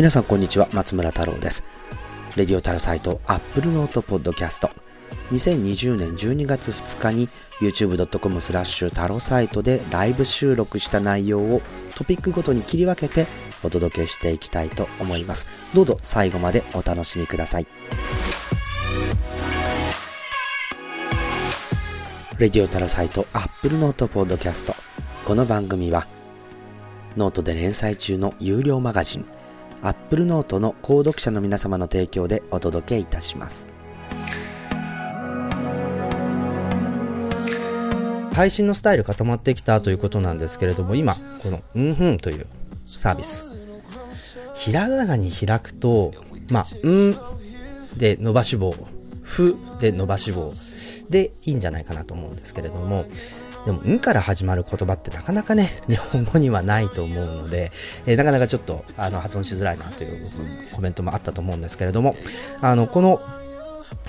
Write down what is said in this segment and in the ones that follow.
皆さんこんにちは松村太郎です。レディオタロサイトアップルノートポッドキャスト。2020年12月2日に youtube.com スラッシュタロサイトでライブ収録した内容をトピックごとに切り分けてお届けしていきたいと思います。どうぞ最後までお楽しみください。レディオタロサイトアップルノートポッドキャスト。この番組はノートで連載中の有料マガジンアップルノートの購読者の皆様の提供でお届けいたします。配信のスタイル固まってきたということなんですけれども今この「うんふん」というサービス。ひらがなに開くとまあ「ん」で伸ばし棒「ふ」で伸ばし棒でいいんじゃないかなと思うんですけれどもでも、んから始まる言葉ってなかなかね、日本語にはないと思うので、えー、なかなかちょっとあの発音しづらいなというコメントもあったと思うんですけれども、あの、この、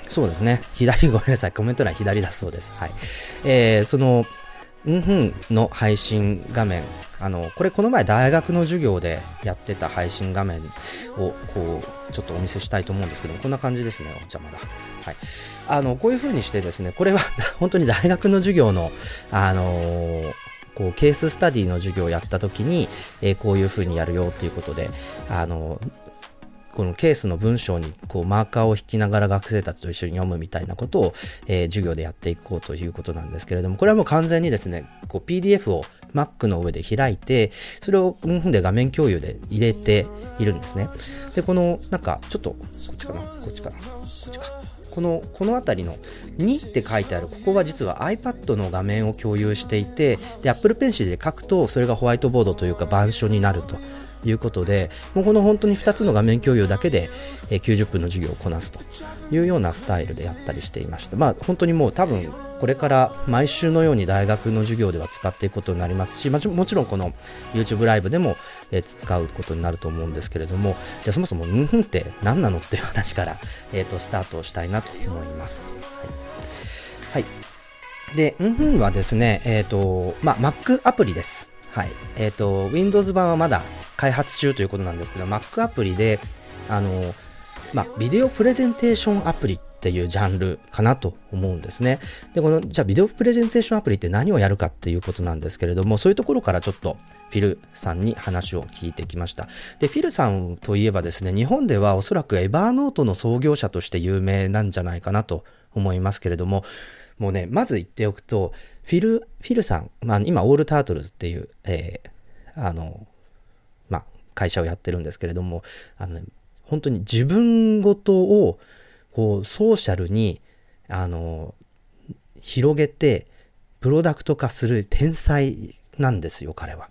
そうですね、左、ごめんなさい、コメント欄左だそうです。はい。えー、その、んふんの配信画面、あの、これこの前大学の授業でやってた配信画面を、こう、ちょっとお見せしたいと思うんですけども、こんな感じですね、お邪魔だ。はい。あのこういうふうにしてですねこれは 本当に大学の授業のあのーこうケーススタディの授業をやった時に、えー、こういうふうにやるよっていうことで、あのこのケースの文章にこうマーカーを引きながら学生たちと一緒に読むみたいなことを、えー、授業でやっていこうということなんですけれども、これはもう完全にですね、こう PDF を Mac の上で開いて、それをうんで画面共有で入れているんですね。で、このなんかちょっとこっちかな、こっちかな、こっちか。このこの辺りの2って書いてあるここは実は iPad の画面を共有していてで Apple Pencil で書くとそれがホワイトボードというか板書になると。いうことでもうこの本当に2つの画面共有だけで、90分の授業をこなすと。いうようなスタイルでやったりしていましたまあ本当にもう多分これから毎週のように大学の授業では使っていくことになりますしもちろんこの YouTube ライブでも、え使うことになると思うんですけれどもじゃあそもそもうんふんって何なのっていう話から、えー、とスタートしたいなと思います。はい、はい、で、うんふんはですね、えっ、ー、と、まあ、Mac アプリです。はい。えっ、ー、と、Windows 版はまだ開発中ということなんですけど、Mac アプリで、あの、まあ、ビデオプレゼンテーションアプリっていうジャンルかなと思うんですね。で、この、じゃあビデオプレゼンテーションアプリって何をやるかっていうことなんですけれども、そういうところからちょっとフィルさんに話を聞いてきました。で、フィルさんといえばですね、日本ではおそらくエバーノートの創業者として有名なんじゃないかなと思いますけれども、もうね、まず言っておくと、フィル、フィルさん、まあ、今、オールタートルズっていう、えー、あの、まあ、会社をやってるんですけれども、あの、ね、本当に自分ごとを、こう、ソーシャルに、あの、広げて、プロダクト化する天才なんですよ、彼は。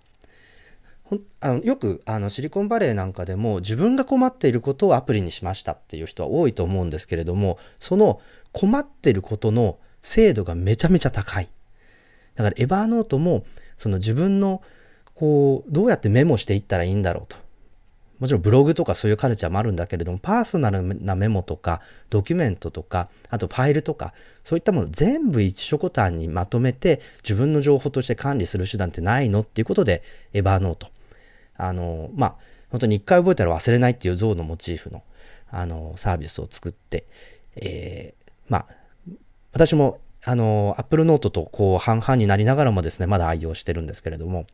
あのよくあのシリコンバレーなんかでも自分が困っていることをアプリにしましたっていう人は多いと思うんですけれどもその困ってることの精度がめちゃめちゃ高いだからエバーノートもその自分のこうどうやってメモしていったらいいんだろうともちろんブログとかそういうカルチャーもあるんだけれどもパーソナルなメモとかドキュメントとかあとファイルとかそういったもの全部一緒コタンにまとめて自分の情報として管理する手段ってないのっていうことでエバーノート。あのまあ本当に一回覚えたら忘れないっていう像のモチーフのあのサービスを作って、えー、まあ私もあの、Apple Note とこう半々になりながらもですね、まだ愛用してるんですけれども、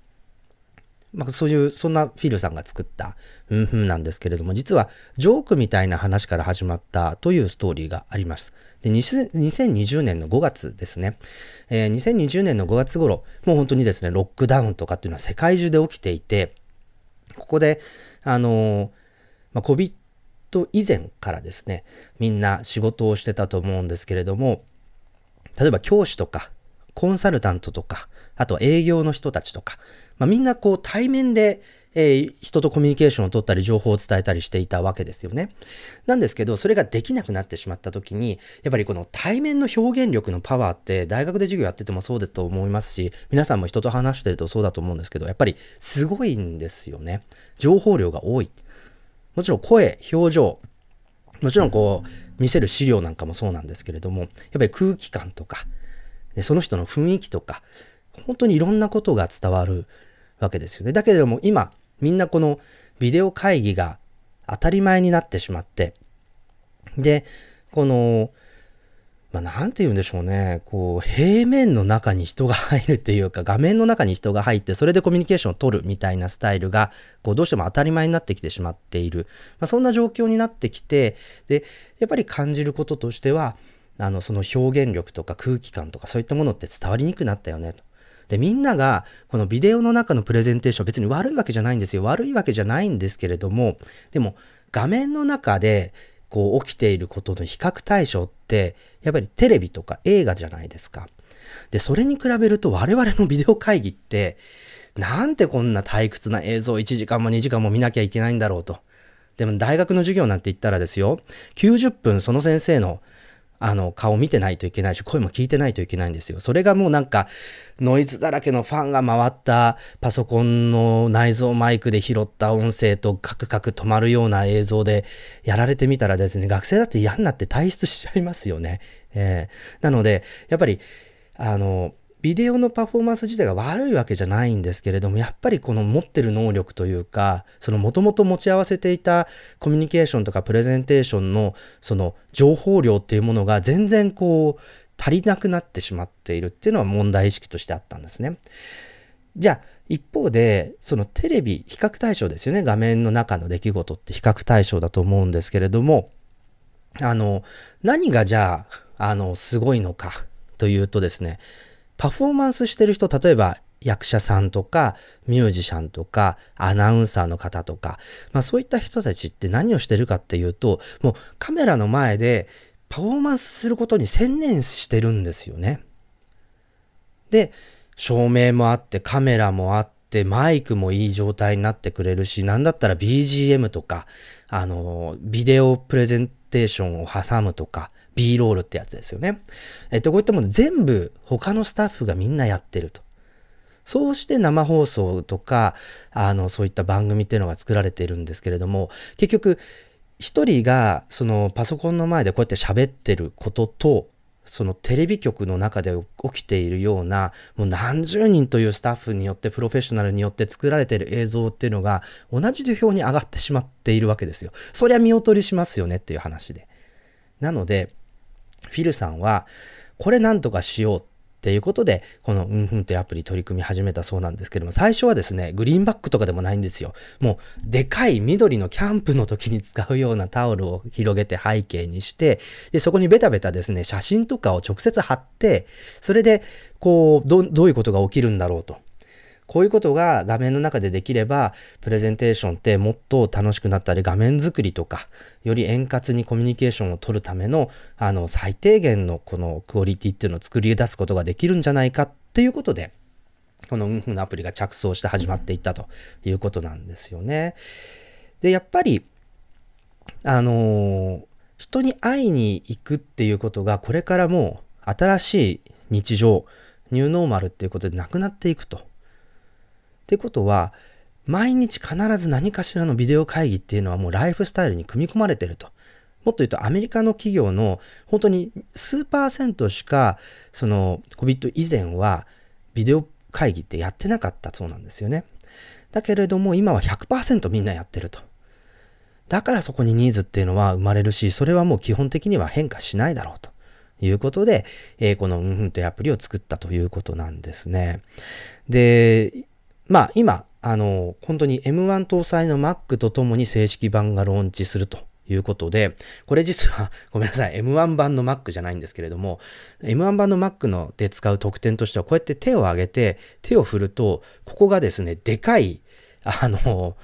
まあ、そういう、そんなフィルさんが作った、うんふんなんですけれども、実は、ジョークみたいな話から始まったというストーリーがあります。で、2020年の5月ですね。えー、2020年の5月頃、もう本当にですね、ロックダウンとかっていうのは世界中で起きていて、ここで、あのー、まあ、COVID 以前からですね、みんな仕事をしてたと思うんですけれども、例えば教師とか、コンサルタントとか、あと営業の人たちとか、まあ、みんなこう対面で、えー、人とコミュニケーションを取ったり情報を伝えたりしていたわけですよね。なんですけど、それができなくなってしまった時に、やっぱりこの対面の表現力のパワーって大学で授業やっててもそうだと思いますし、皆さんも人と話してるとそうだと思うんですけど、やっぱりすごいんですよね。情報量が多い。もちろん声、表情、もちろんこう、見せる資料なんかもそうなんですけれども、やっぱり空気感とか、でその人の雰囲気とか、本当にいろんなことが伝わるわけですよね。だけれども今、みんなこのビデオ会議が当たり前になってしまって、で、この、まあ、なんて言うんでしょうね、こう、平面の中に人が入るっていうか、画面の中に人が入って、それでコミュニケーションを取るみたいなスタイルが、こう、どうしても当たり前になってきてしまっている。まあ、そんな状況になってきて、で、やっぱり感じることとしては、あの、その表現力とか空気感とかそういったものって伝わりにくくなったよね、と。で、みんなが、このビデオの中のプレゼンテーション、別に悪いわけじゃないんですよ。悪いわけじゃないんですけれども、でも、画面の中で、こう起きていることの比較対象ってやっぱりテレビとか映画じゃないですか。で、それに比べると我々のビデオ会議ってなんてこんな退屈な映像1時間も2時間も見なきゃいけないんだろうと。でも大学の授業なんて言ったらですよ、90分その先生のあの、顔見てないといけないし、声も聞いてないといけないんですよ。それがもうなんか、ノイズだらけのファンが回ったパソコンの内蔵マイクで拾った音声とカクカク止まるような映像でやられてみたらですね、学生だって嫌になって退出しちゃいますよね。えー、なので、やっぱり、あの、ビデオのパフォーマンス自体が悪いわけじゃないんですけれども、やっぱりこの持ってる能力というか、そのもともと持ち合わせていたコミュニケーションとかプレゼンテーションのその情報量っていうものが全然こう足りなくなってしまっているっていうのは問題意識としてあったんですね。じゃあ一方でそのテレビ比較対象ですよね画面の中の出来事って比較対象だと思うんですけれどもあの何がじゃああのすごいのかというとですねパフォーマンスしてる人、例えば役者さんとかミュージシャンとかアナウンサーの方とか、まあそういった人たちって何をしてるかっていうと、もうカメラの前でパフォーマンスすることに専念してるんですよね。で、照明もあってカメラもあってマイクもいい状態になってくれるし、なんだったら BGM とか、あの、ビデオプレゼンテーションを挟むとか、B ロールってやつですよね。えっと、こういったもの全部他のスタッフがみんなやってると。そうして生放送とか、あの、そういった番組っていうのが作られているんですけれども、結局、一人がそのパソコンの前でこうやって喋ってることと、そのテレビ局の中で起きているようなもう何十人というスタッフによってプロフェッショナルによって作られている映像っていうのが同じ土俵に上がってしまっているわけですよ。そりゃ見劣りしますよねっていう話で。なのでフィルさんは、これなんとかしようっていうことで、このうんふんというアプリ取り組み始めたそうなんですけども、最初はですね、グリーンバックとかでもないんですよ。もう、でかい緑のキャンプの時に使うようなタオルを広げて背景にして、で、そこにベタベタですね、写真とかを直接貼って、それで、こう、どどういうことが起きるんだろうと。こういうことが画面の中でできれば、プレゼンテーションってもっと楽しくなったり、画面作りとか、より円滑にコミュニケーションを取るための、あの、最低限のこのクオリティっていうのを作り出すことができるんじゃないかっていうことで、このうんふんのアプリが着想して始まっていったということなんですよね。で、やっぱり、あのー、人に会いに行くっていうことが、これからも新しい日常、ニューノーマルっていうことでなくなっていくと。ってことは、毎日必ず何かしらのビデオ会議っていうのはもうライフスタイルに組み込まれてると。もっと言うとアメリカの企業の本当に数パーセントしかその COVID 以前はビデオ会議ってやってなかったそうなんですよね。だけれども今は100%みんなやってると。だからそこにニーズっていうのは生まれるし、それはもう基本的には変化しないだろうということで、えー、このうんふんというアプリを作ったということなんですね。で、まあ今、あの、本当に M1 搭載の Mac とともに正式版がローンチするということで、これ実は、ごめんなさい、M1 版の Mac じゃないんですけれども、M1 版の Mac ので使う特典としては、こうやって手を上げて、手を振ると、ここがですね、でかい、あの、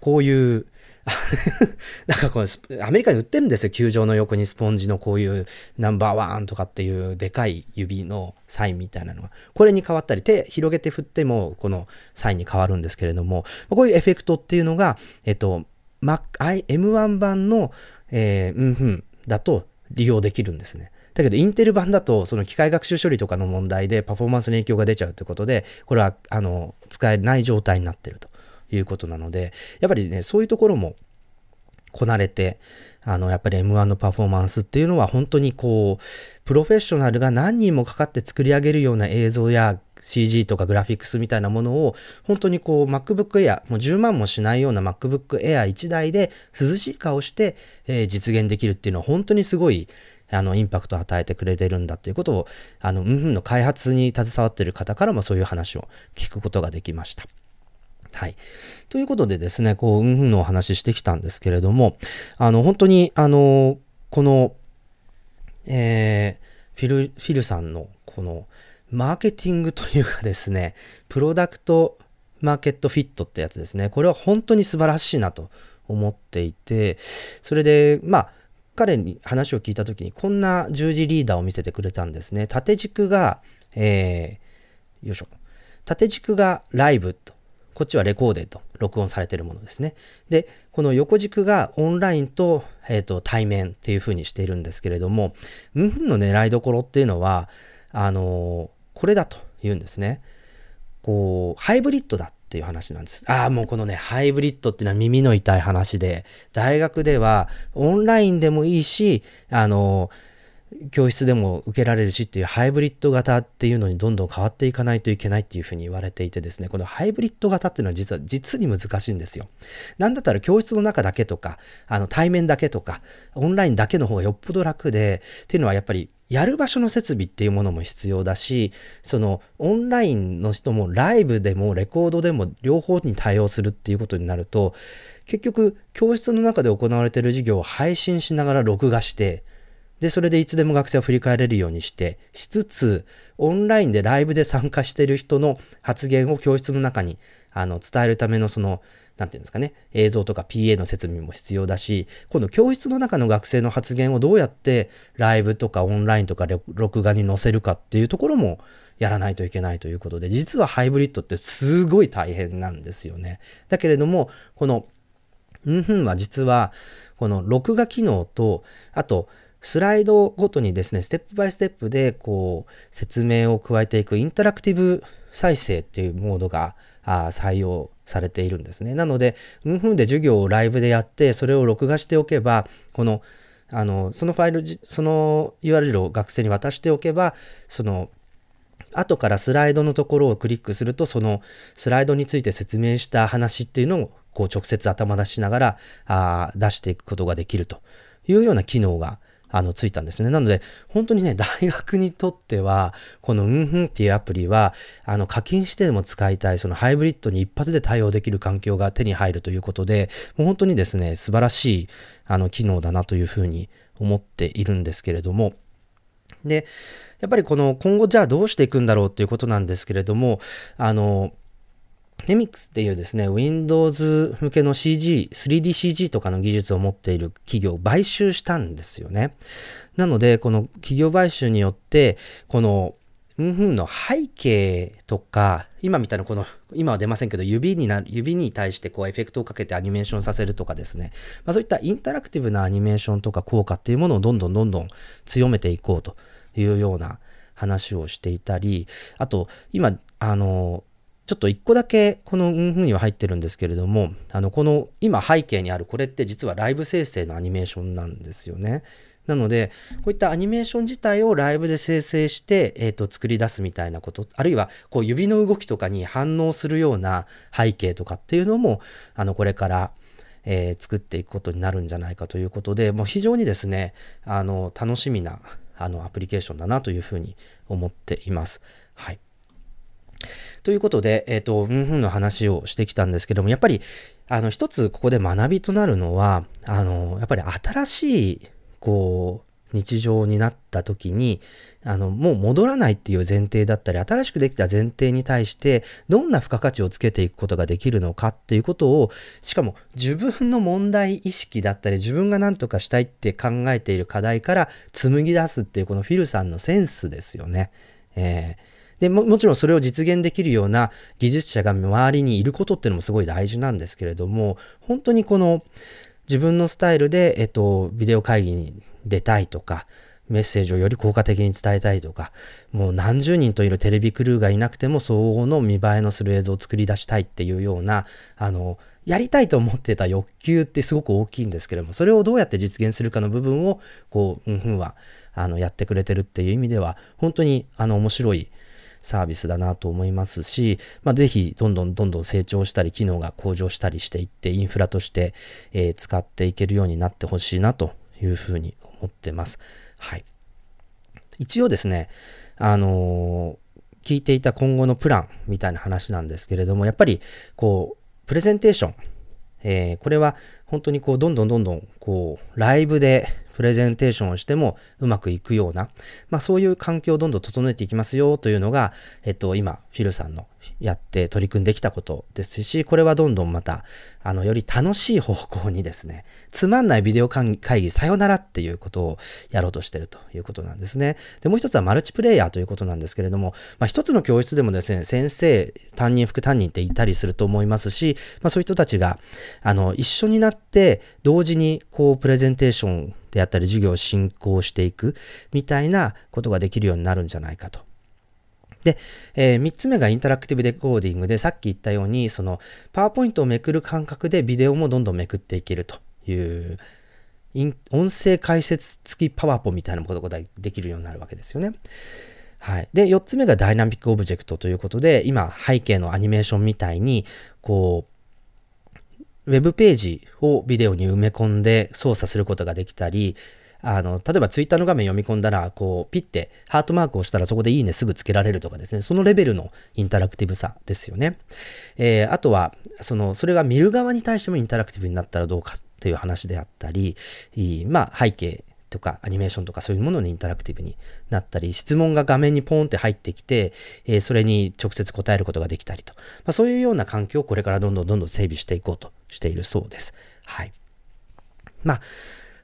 こういう なんかこのアメリカに売ってるんですよ球場の横にスポンジのこういうナンバーワンとかっていうでかい指のサインみたいなのがこれに変わったり手広げて振ってもこのサインに変わるんですけれどもこういうエフェクトっていうのがえっと M1 版の、えー、うんふんだと利用できるんですね。だけど、インテル版だと、その機械学習処理とかの問題でパフォーマンスに影響が出ちゃうということで、これは、あの、使えない状態になってるということなので、やっぱりね、そういうところも、こなれて、あの、やっぱり M1 のパフォーマンスっていうのは本当にこう、プロフェッショナルが何人もかかって作り上げるような映像や CG とかグラフィックスみたいなものを本当にこう MacBook Air、もう10万もしないような MacBook Air 1台で涼しい顔して、えー、実現できるっていうのは本当にすごいあの、インパクトを与えてくれてるんだということを、あの、うんふんの開発に携わってる方からもそういう話を聞くことができました。はい。ということでですね、こう、うんふんのお話ししてきたんですけれども、あの、本当に、あの、この、えー、フィル、フィルさんの、この、マーケティングというかですね、プロダクトマーケットフィットってやつですね。これは本当に素晴らしいなと思っていて、それで、まあ、彼に話を聞いた時にこんな十字リーダーを見せてくれたんですね。縦軸が、えー、よいしょ。縦軸がライブと、こっちはレコーデと録音されてるものですね。で、この横軸がオンラインと,、えーと、対面っていう風にしているんですけれども、うんの狙いどころっていうのは、あの、これだと言うんですね。こう、ハイブリッドだっていう話なんです。ああ、もうこのね、ハイブリッドっていうのは耳の痛い話で、大学ではオンラインでもいいし、あのー教室でも受けられるしっていうハイブリッド型っていうのにどんどん変わっていかないといけないっていうふうに言われていてですね、このハイブリッド型っていうのは実は実に難しいんですよ。なんだったら教室の中だけとか、あの対面だけとか、オンラインだけの方がよっぽど楽で、っていうのはやっぱりやる場所の設備っていうものも必要だし、そのオンラインの人もライブでもレコードでも両方に対応するっていうことになると、結局教室の中で行われている授業を配信しながら録画して、で、それでいつでも学生を振り返れるようにして、しつつ、オンラインでライブで参加している人の発言を教室の中にあの伝えるためのその、なんていうんですかね、映像とか PA の設備も必要だし、今度教室の中の学生の発言をどうやってライブとかオンラインとか録画に載せるかっていうところもやらないといけないということで、実はハイブリッドってすごい大変なんですよね。だけれども、この、うんふんは実は、この録画機能と、あと、スライドごとにですね、ステップバイステップでこう説明を加えていくインタラクティブ再生っていうモードが採用されているんですね。なので、うんふんで授業をライブでやって、それを録画しておけば、この、あの、そのファイル、その URL を学生に渡しておけば、その、後からスライドのところをクリックすると、そのスライドについて説明した話っていうのを、こう直接頭出しながらあ出していくことができるというような機能があの、ついたんですね。なので、本当にね、大学にとっては、このうんふんっていうアプリは、あの、課金してでも使いたい、そのハイブリッドに一発で対応できる環境が手に入るということで、もう本当にですね、素晴らしい、あの、機能だなというふうに思っているんですけれども、で、やっぱりこの今後じゃあどうしていくんだろうっていうことなんですけれども、あの、ネミックスっていうですね、Windows 向けの CG、3DCG とかの技術を持っている企業を買収したんですよね。なので、この企業買収によって、この、うんふんの背景とか、今みたいなこの、今は出ませんけど、指になる、指に対してこうエフェクトをかけてアニメーションさせるとかですね、まあ、そういったインタラクティブなアニメーションとか効果っていうものをどんどんどんどん強めていこうというような話をしていたり、あと、今、あの、ちょっと一個だけこのうんふんには入ってるんですけれども、あの、この今背景にあるこれって実はライブ生成のアニメーションなんですよね。なので、こういったアニメーション自体をライブで生成して、え、ー、と、作り出すみたいなこと、あるいは、こう、指の動きとかに反応するような背景とかっていうのも、あの、これから、えー、作っていくことになるんじゃないかということで、もう非常にですね、あの、楽しみな、あの、アプリケーションだなというふうに思っています。はい。ということで、えっ、ー、と、うんふんの話をしてきたんですけども、やっぱり、あの、一つここで学びとなるのは、あの、やっぱり新しい、こう、日常になった時に、あの、もう戻らないっていう前提だったり、新しくできた前提に対して、どんな付加価値をつけていくことができるのかっていうことを、しかも自分の問題意識だったり、自分が何とかしたいって考えている課題から紡ぎ出すっていう、このフィルさんのセンスですよね。えーでも、もちろんそれを実現できるような技術者が周りにいることっていうのもすごい大事なんですけれども、本当にこの自分のスタイルで、えっと、ビデオ会議に出たいとか、メッセージをより効果的に伝えたいとか、もう何十人といるテレビクルーがいなくても相応の見栄えのする映像を作り出したいっていうような、あの、やりたいと思ってた欲求ってすごく大きいんですけれども、それをどうやって実現するかの部分を、こう、うんふんは、あの、やってくれてるっていう意味では、本当に、あの、面白いサービスだなと思いますし、まあ、ぜひ、どんどんどんどん成長したり、機能が向上したりしていって、インフラとして、えー、使っていけるようになってほしいなというふうに思ってます。はい。一応ですね、あのー、聞いていた今後のプランみたいな話なんですけれども、やっぱり、こう、プレゼンテーション、えー、これは本当にこう、どんどんどんどん、こう、ライブでプレゼンテーションをしてもうまくいくような、まあそういう環境をどんどん整えていきますよというのが、えっと、今、フィルさんのやって取り組んできたことですし、これはどんどんまた、あの、より楽しい方向にですね、つまんないビデオ会議さよならっていうことをやろうとしてるということなんですね。で、もう一つはマルチプレイヤーということなんですけれども、まあ一つの教室でもですね、先生、担任、副担任っていたりすると思いますし、まあそういう人たちが、あの、一緒になって同時にこう、プレゼンテーションであったり授業を進行していくみたいなことができるようになるんじゃないかと。で、えー、3つ目がインタラクティブデコーディングで、さっき言ったように、その、パワーポイントをめくる感覚でビデオもどんどんめくっていけるという、音声解説付きパワポみたいなことができるようになるわけですよね。はい。で、4つ目がダイナミックオブジェクトということで、今、背景のアニメーションみたいに、こう、ウェブページをビデオに埋め込んで操作することができたり、あの、例えばツイッターの画面読み込んだら、こう、ピッてハートマークをしたらそこでいいねすぐつけられるとかですね、そのレベルのインタラクティブさですよね。えー、あとは、その、それが見る側に対してもインタラクティブになったらどうかという話であったり、まあ、背景とかアニメーションとかそういうものにインタラクティブになったり、質問が画面にポーンって入ってきて、えー、それに直接答えることができたりと、まあ、そういうような環境をこれからどんどんどんどん整備していこうとしているそうです。はい。まあ、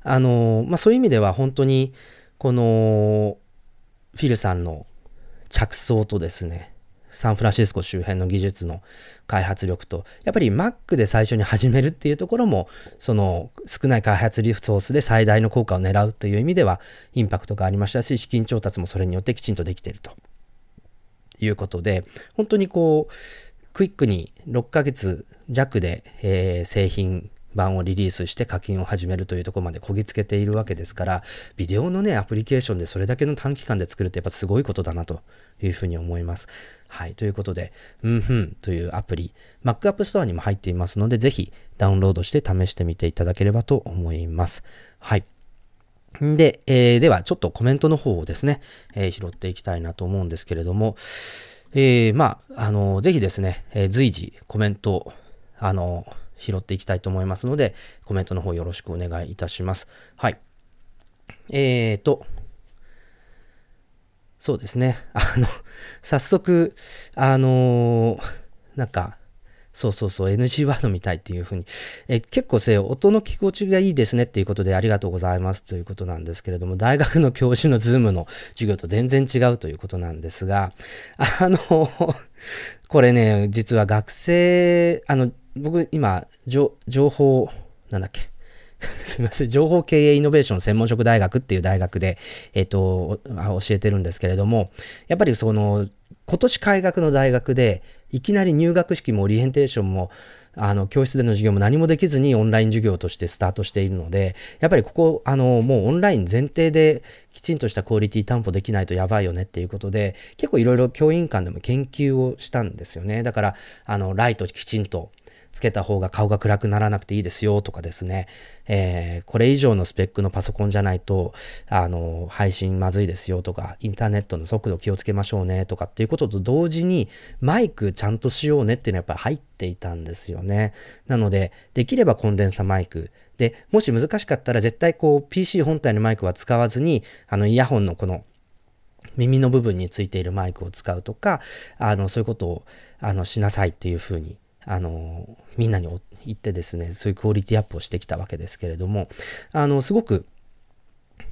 あのー、まあそういう意味では本当に、この、フィルさんの着想とですね、サンフランシスコ周辺の技術の開発力と、やっぱり Mac で最初に始めるっていうところも、その少ない開発リソースで最大の効果を狙うという意味では、インパクトがありましたし、資金調達もそれによってきちんとできているということで、本当にこう、クイックに6ヶ月弱で、えー、製品版をリリースして課金を始めるというところまでこぎつけているわけですから、ビデオのね、アプリケーションでそれだけの短期間で作るってやっぱすごいことだなというふうに思います。はい。ということで、うんふんというアプリ、Mac App Store にも入っていますので、ぜひダウンロードして試してみていただければと思います。はい。で、えー、ではちょっとコメントの方をですね、えー、拾っていきたいなと思うんですけれども、えー、まあ、あの、ぜひですね、え、随時コメント、あの、拾っていきたいと思いますので、コメントの方よろしくお願いいたします。はい。えーと、そうですね。あの、早速、あのー、なんか、そうそうそう、NG ワードみたいっていうふうに、え結構せ、音の聞こ地がいいですねっていうことでありがとうございますということなんですけれども、大学の教授のズームの授業と全然違うということなんですが、あの、これね、実は学生、あの、僕今、情報、なんだっけ、すみません、情報経営イノベーション専門職大学っていう大学で、えっ、と、教えてるんですけれども、やっぱりその、今年開学の大学で、いきなり入学式もオリエンテーションも、あの、教室での授業も何もできずにオンライン授業としてスタートしているので、やっぱりここ、あの、もうオンライン前提できちんとしたクオリティ担保できないとやばいよねっていうことで、結構いろいろ教員間でも研究をしたんですよね。だから、あの、ライトきちんと、つけた方が顔が暗くならなくていいですよとかですね、えー、これ以上のスペックのパソコンじゃないと、あの、配信まずいですよとか、インターネットの速度気をつけましょうねとかっていうことと同時に、マイクちゃんとしようねっていうのはやっぱ入っていたんですよね。なので、できればコンデンサマイク、で、もし難しかったら絶対こう PC 本体のマイクは使わずに、あのイヤホンのこの耳の部分についているマイクを使うとか、あの、そういうことを、あの、しなさいっていうふうにあの、みんなに言ってですね、そういうクオリティアップをしてきたわけですけれども、あの、すごく、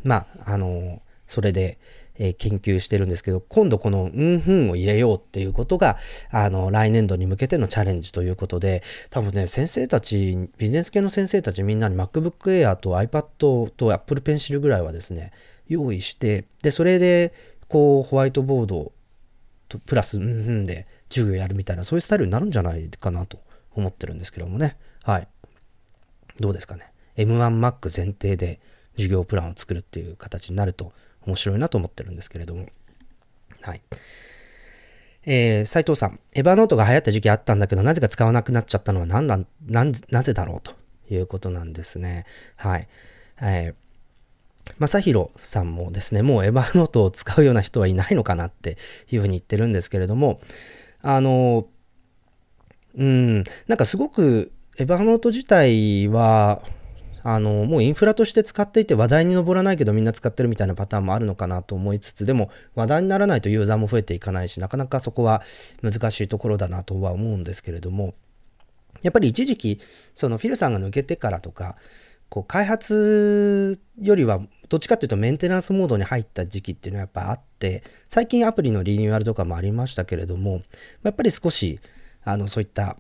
まあ、あの、それで、えー、研究してるんですけど、今度この、うんふんを入れようっていうことが、あの、来年度に向けてのチャレンジということで、多分ね、先生たち、ビジネス系の先生たちみんなに MacBook Air と iPad と Apple Pencil ぐらいはですね、用意して、で、それで、こう、ホワイトボードとプラス、うんふんで、授業やるみたいな、そういうスタイルになるんじゃないかなと思ってるんですけどもね。はい。どうですかね。M1Mac 前提で授業プランを作るっていう形になると面白いなと思ってるんですけれども。はい。えー、斉藤さん、エヴァノートが流行った時期あったんだけど、なぜか使わなくなっちゃったのは何だ、ななぜだろうということなんですね。はい。えー正宏さんもですね、もうエヴァノートを使うような人はいないのかなっていうふうに言ってるんですけれども、あの、うん、なんかすごくエヴァノート自体は、あの、もうインフラとして使っていて話題に上らないけどみんな使ってるみたいなパターンもあるのかなと思いつつ、でも話題にならないとユーザーも増えていかないし、なかなかそこは難しいところだなとは思うんですけれども、やっぱり一時期、そのフィルさんが抜けてからとか、こう開発よりはどっちかっていうとメンテナンスモードに入った時期っていうのはやっぱあって最近アプリのリニューアルとかもありましたけれどもやっぱり少しあのそういった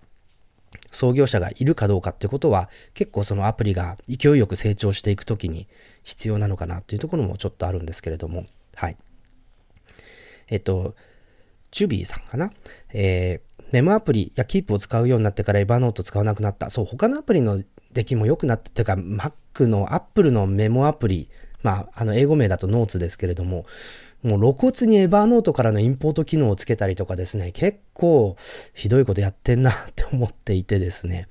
創業者がいるかどうかってことは結構そのアプリが勢いよく成長していく時に必要なのかなっていうところもちょっとあるんですけれども。はい。えっとチュビーさんかな？えー、メモアプリやキープを使うようになってからエヴァノート使わなくなった。そう他のアプリの出来も良くなったというか Mac の Apple のメモアプリまあ、あの英語名だとノーツですけれども、もう露骨にエバーノートからのインポート機能をつけたりとかですね、結構ひどいことやってんなって思っていてですね、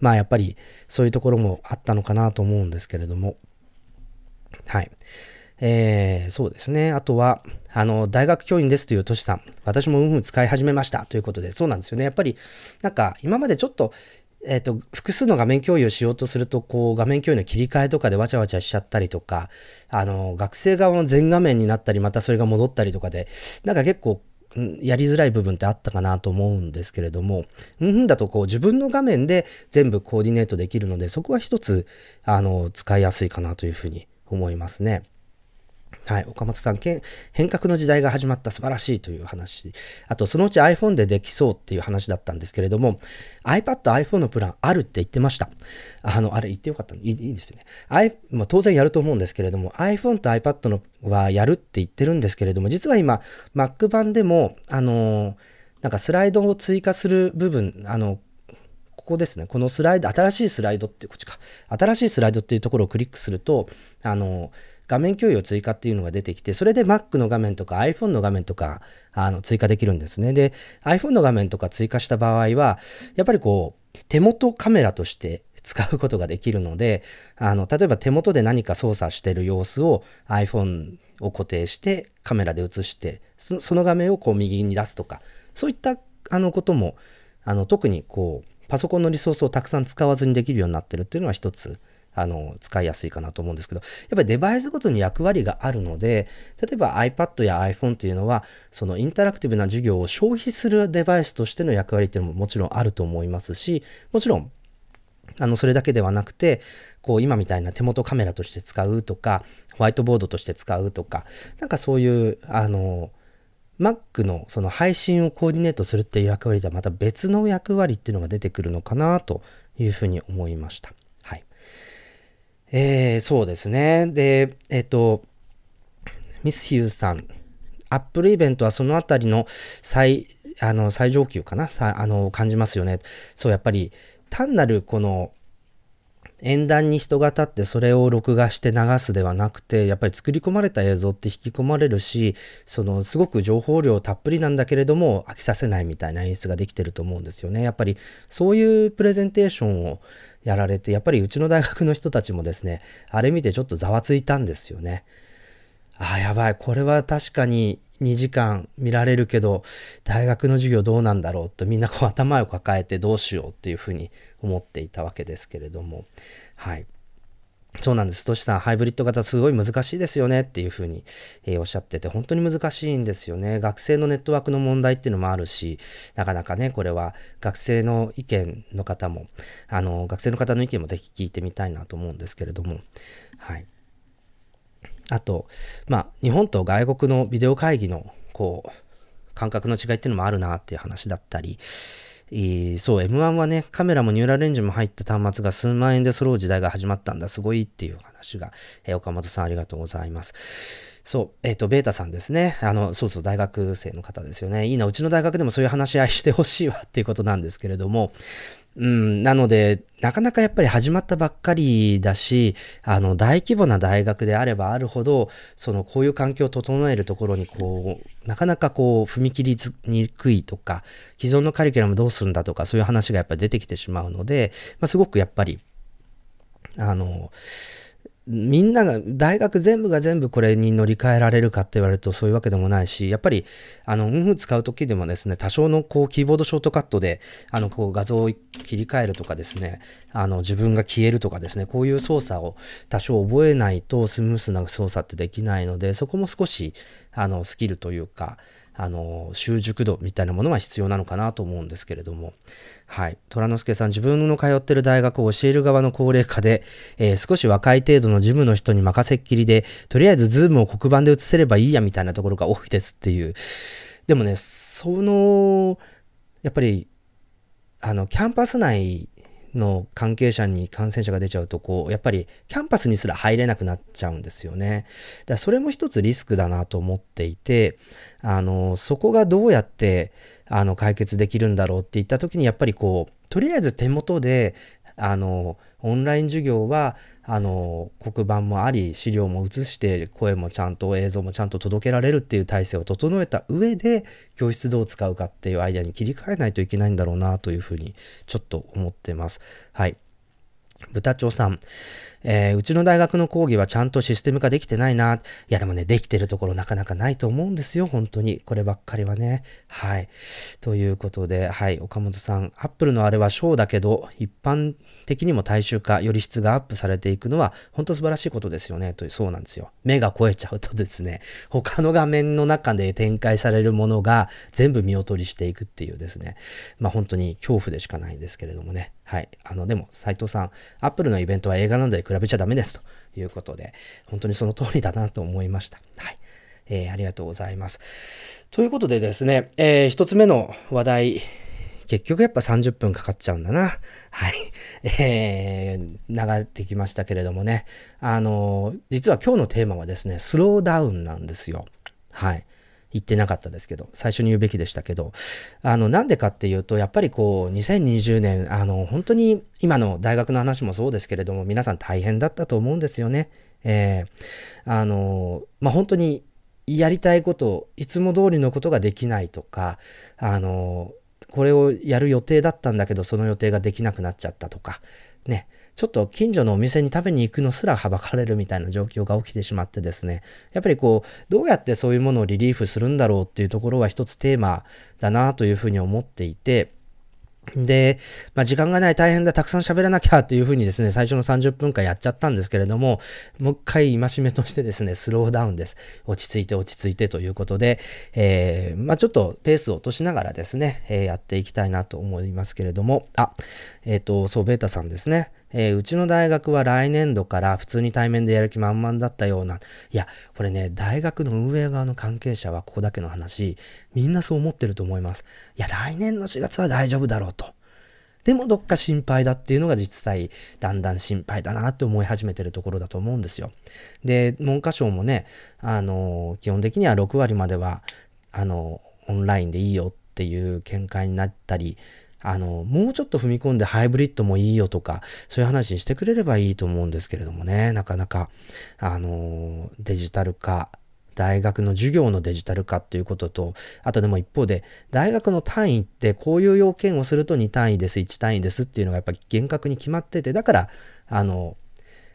まあやっぱりそういうところもあったのかなと思うんですけれども、はい。えー、そうですね。あとは、あの、大学教員ですというトシさん。私もうんふん使い始めましたということで、そうなんですよね。やっぱり、なんか、今までちょっとえっ、ー、と、複数の画面共有をしようとすると、こう、画面共有の切り替えとかでわちゃわちゃしちゃったりとか、あの、学生側の全画面になったり、またそれが戻ったりとかで、なんか結構、やりづらい部分ってあったかなと思うんですけれども、うんだとこう自分の画面で全部コーディネートできるので、そこは一つ、あの、使いやすいかなというふうに思いますね。はい、岡本さん、変革の時代が始まった素晴らしいという話。あと、そのうち iPhone でできそうっていう話だったんですけれども、iPad、iPhone のプランあるって言ってました。あの、あれ言ってよかったいいいいですよね。I まあ、当然やると思うんですけれども、iPhone と iPad のはやるって言ってるんですけれども、実は今、Mac 版でも、あのなんかスライドを追加する部分、あの、ここですね。このスライド、新しいスライドって、こっちか。新しいスライドっていうところをクリックすると、あの、画面共有追加っていうのが出てきて、それで Mac の画面とか iPhone の画面とか、あの、追加できるんですね。で、iPhone の画面とか追加した場合は、やっぱりこう、手元カメラとして 使うことができるので、あの、例えば手元で何か操作してる様子を iPhone を固定してカメラで映してその画面をこう右に出すとかそういったあのこともあの特にこうパソコンのリソースをたくさん使わずにできるようになってるっていうのは一つあの、使いやすいかなと思うんですけど、やっぱりデバイスごとに役割があるので、例えば iPad や iPhone というのは、そのインタラクティブな授業を消費するデバイスとしての役割っていうのももちろんあると思いますし、もちろん、あの、それだけではなくて、こう、今みたいな手元カメラとして使うとか、ホワイトボードとして使うとか、なんかそういう、あの、Mac のその配信をコーディネートするっていう役割とはまた別の役割っていうのが出てくるのかなというふうに思いました。えー、そうですね。で、えっ、ー、と、ミスヒューさん、アップルイベントはそのあたりの最、あの、最上級かな？さあの、感じますよね。そう、やっぱり、単なるこの、演壇に人が立ってそれを録画して流すではなくてやっぱり作り込まれた映像って引き込まれるしそのすごく情報量たっぷりなんだけれども飽きさせないみたいな演出ができてると思うんですよね。やっぱりそういうプレゼンテーションをやられてやっぱりうちの大学の人たちもですねあれ見てちょっとざわついたんですよね。あやばい。これは確かに2時間見られるけど大学の授業どうなんだろうとみんなこう頭を抱えてどうしようっていうふうに思っていたわけですけれどもはいそうなんです。トシさん、ハイブリッド型すごい難しいですよねっていうふうに、えー、おっしゃってて、本当に難しいんですよね。学生のネットワークの問題っていうのもあるし、なかなかね、これは学生の意見の方も、あの、学生の方の意見もぜひ聞いてみたいなと思うんですけれども、はい。あと、まあ、日本と外国のビデオ会議の、こう、感覚の違いっていうのもあるなっていう話だったり、そう、M1 はね、カメラもニューラルレンジも入った端末が数万円で揃う時代が始まったんだ、すごいっていう話が、えー、岡本さんありがとうございます。そう、えっ、ー、と、ベータさんですね。あの、そうそう、大学生の方ですよね。いいな、うちの大学でもそういう話し合いしてほしいわっていうことなんですけれども、うん、なので、なかなかやっぱり始まったばっかりだし、あの、大規模な大学であればあるほど、その、こういう環境を整えるところに、こう、なかなかこう、踏み切りにくいとか、既存のカリキュラムどうするんだとか、そういう話がやっぱり出てきてしまうので、まあ、すごくやっぱり、あの、みんなが、大学全部が全部これに乗り換えられるかって言われるとそういうわけでもないし、やっぱり、あの、運使う時でもですね、多少のこう、キーボードショートカットで、あの、こう、画像を切り替えるとかですね、あの、自分が消えるとかですね、こういう操作を多少覚えないとスムースな操作ってできないので、そこも少し、あの、スキルというか、あの、習熟度みたいなものは必要なのかなと思うんですけれども、はい。虎之助さん、自分の通ってる大学を教える側の高齢化で、えー、少し若い程度の事務の人に任せっきりで、とりあえずズームを黒板で映せればいいやみたいなところが多いですっていう。でもね、その、やっぱり、あの、キャンパス内の関係者に感染者が出ちゃうと、こう、やっぱりキャンパスにすら入れなくなっちゃうんですよね。だからそれも一つリスクだなと思っていて、あの、そこがどうやって、あの、解決できるんだろうって言った時に、やっぱりこう、とりあえず手元で、あの、オンライン授業は、あの、黒板もあり、資料も写して、声もちゃんと、映像もちゃんと届けられるっていう体制を整えた上で、教室どう使うかっていうアイデアに切り替えないといけないんだろうなというふうに、ちょっと思ってます。はい。豚長さん。えー、うちの大学の講義はちゃんとシステム化できてないな。いやでもね、できてるところなかなかないと思うんですよ、本当に。こればっかりはね。はい。ということで、はい、岡本さん。アップルのあれはショーだけど、一般的にも大衆化、より質がアップされていくのは、本当素晴らしいことですよね。という、そうなんですよ。目が超えちゃうとですね、他の画面の中で展開されるものが全部見劣りしていくっていうですね、まあ本当に恐怖でしかないんですけれどもね。はい。あの、でも、斉藤さん、アップルのイベントは映画なのでべちゃダメですということで、本当にその通りだなと思いました。はい。えー、ありがとうございます。ということでですね、えー、一つ目の話題、結局やっぱ30分かかっちゃうんだな。はい。えー、流れてきましたけれどもね。あの、実は今日のテーマはですね、スローダウンなんですよ。はい。言ってなかったですけど、最初に言うべきでしたけど、あの、なんでかっていうと、やっぱりこう、2020年、あの、本当に今の大学の話もそうですけれども、皆さん大変だったと思うんですよね。えー、あの、まあ、本当にやりたいこと、いつも通りのことができないとか、あの、これをやる予定だったんだけど、その予定ができなくなっちゃったとか、ね、ちょっと近所のお店に食べに行くのすらはばかれるみたいな状況が起きてしまってですね、やっぱりこう、どうやってそういうものをリリーフするんだろうっていうところは一つテーマだなというふうに思っていて、で、まあ、時間がない、大変だ、たくさん喋らなきゃっていうふうにですね、最初の30分間やっちゃったんですけれども、もう一回戒めとしてですね、スローダウンです。落ち着いて落ち着いてということで、えー、まあ、ちょっとペースを落としながらですね、えー、やっていきたいなと思いますけれども、あ、えっ、ー、と、そう、ベータさんですね。えー、うちの大学は来年度から普通に対面でやる気満々だったような。いや、これね、大学の運営側の関係者はここだけの話、みんなそう思ってると思います。いや、来年の4月は大丈夫だろうと。でもどっか心配だっていうのが実際だんだん心配だなって思い始めてるところだと思うんですよ。で、文科省もね、あの、基本的には6割までは、あの、オンラインでいいよっていう見解になったり、あの、もうちょっと踏み込んでハイブリッドもいいよとか、そういう話にしてくれればいいと思うんですけれどもね、なかなか、あの、デジタル化、大学の授業のデジタル化っていうことと、あとでも一方で、大学の単位ってこういう要件をすると2単位です、1単位ですっていうのがやっぱり厳格に決まってて、だから、あの、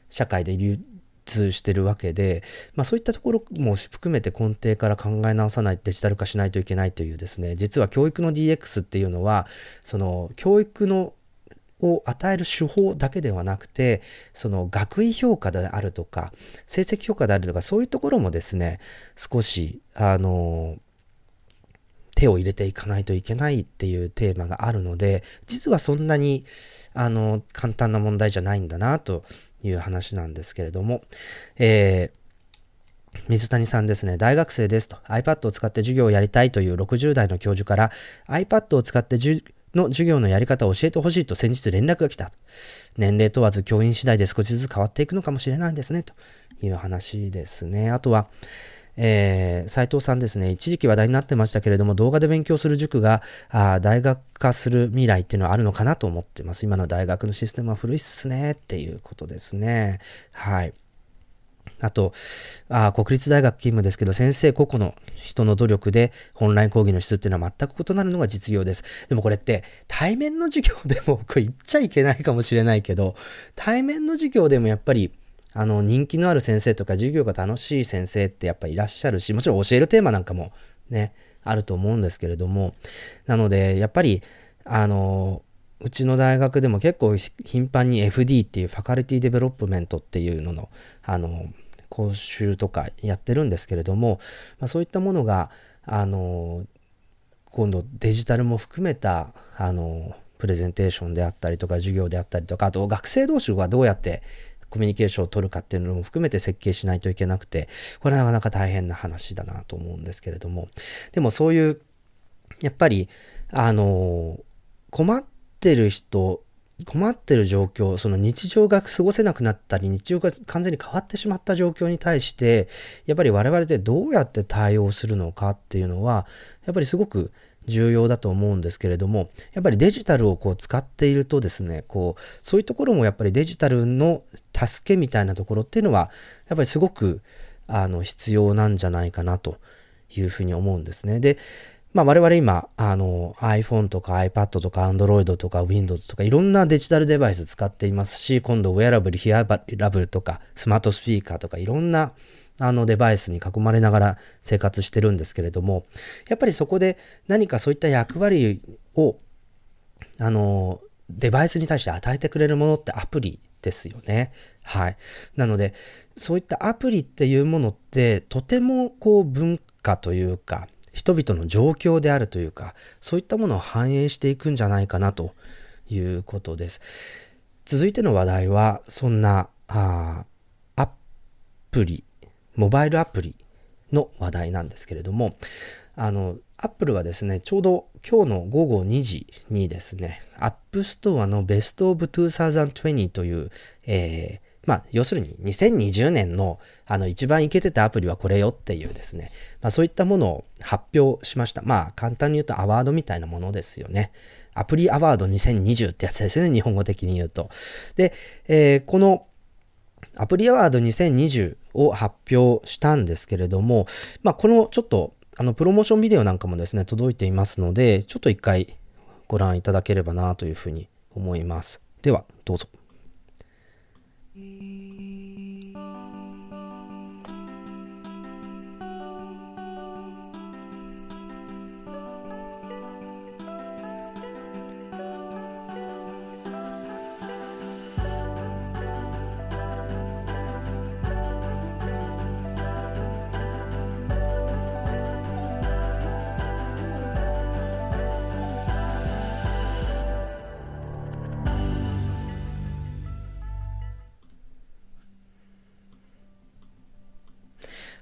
社会で流通してるわけで、まあ、そういったところも含めて根底から考え直さないデジタル化しないといけないというですね実は教育の DX っていうのはその教育のを与える手法だけではなくてその学位評価であるとか成績評価であるとかそういうところもですね少しあの手を入れていかないといけないっていうテーマがあるので実はそんなにあの簡単な問題じゃないんだなという話なんですけれども、えー、水谷さんですね、大学生ですと iPad を使って授業をやりたいという60代の教授から iPad を使っての授業のやり方を教えてほしいと先日連絡が来た。年齢問わず教員次第で少しずつ変わっていくのかもしれないですね、という話ですね。あとは、えー、斉藤さんですね、一時期話題になってましたけれども、動画で勉強する塾があ大学化する未来っていうのはあるのかなと思ってます。今の大学のシステムは古いっすねっていうことですね。はい。あと、あ国立大学勤務ですけど、先生個々の人の努力でオンライン講義の質っていうのは全く異なるのが実用です。でもこれって対面の授業でも、これ言っちゃいけないかもしれないけど、対面の授業でもやっぱり、あの、人気のある先生とか授業が楽しい先生ってやっぱいらっしゃるし、もちろん教えるテーマなんかもね、あると思うんですけれども、なので、やっぱり、あの、うちの大学でも結構頻繁に FD っていう faculty development っていうのの、あの、講習とかやってるんですけれども、まあ、そういったものがあの今度デジタルも含めたあのプレゼンテーションであったりとか授業であったりとかあと学生同士がどうやってコミュニケーションを取るかっていうのも含めて設計しないといけなくてこれはなかなか大変な話だなと思うんですけれども。でもそういうやっぱりあの困ってる人困ってる状況、その日常が過ごせなくなったり、日常が完全に変わってしまった状況に対して、やっぱり我々でどうやって対応するのかっていうのは、やっぱりすごく重要だと思うんですけれども、やっぱりデジタルをこう使っているとですね、こう、そういうところもやっぱりデジタルの助けみたいなところっていうのは、やっぱりすごく、あの、必要なんじゃないかなというふうに思うんですね。で、まあ我々今、あの iPhone とか iPad とか Android とか Windows とかいろんなデジタルデバイス使っていますし、今度ウェアラブル、ヒアラブルとかスマートスピーカーとかいろんなあのデバイスに囲まれながら生活してるんですけれども、やっぱりそこで何かそういった役割を、あの、デバイスに対して与えてくれるものってアプリですよね。はい。なので、そういったアプリっていうものってとてもこう文化というか、人々の状況であるというか、そういったものを反映していくんじゃないかなということです。続いての話題は、そんなあアプリ、モバイルアプリの話題なんですけれども、あの、アップルはですね、ちょうど今日の午後2時にですね、 App Store の Best of 2020という、えーまあ、要するに2020年のあの一番イケてたアプリはこれよっていうですね、まあ、そういったものを発表しました。まあ、簡単に言うとアワードみたいなものですよね。アプリアワード2020ってやつですね、日本語的に言うと。で、えー、このアプリアワード2020を発表したんですけれども、まあ、このちょっとあのプロモーションビデオなんかもですね、届いていますので、ちょっと一回ご覧いただければなというふうに思います。では、どうぞ。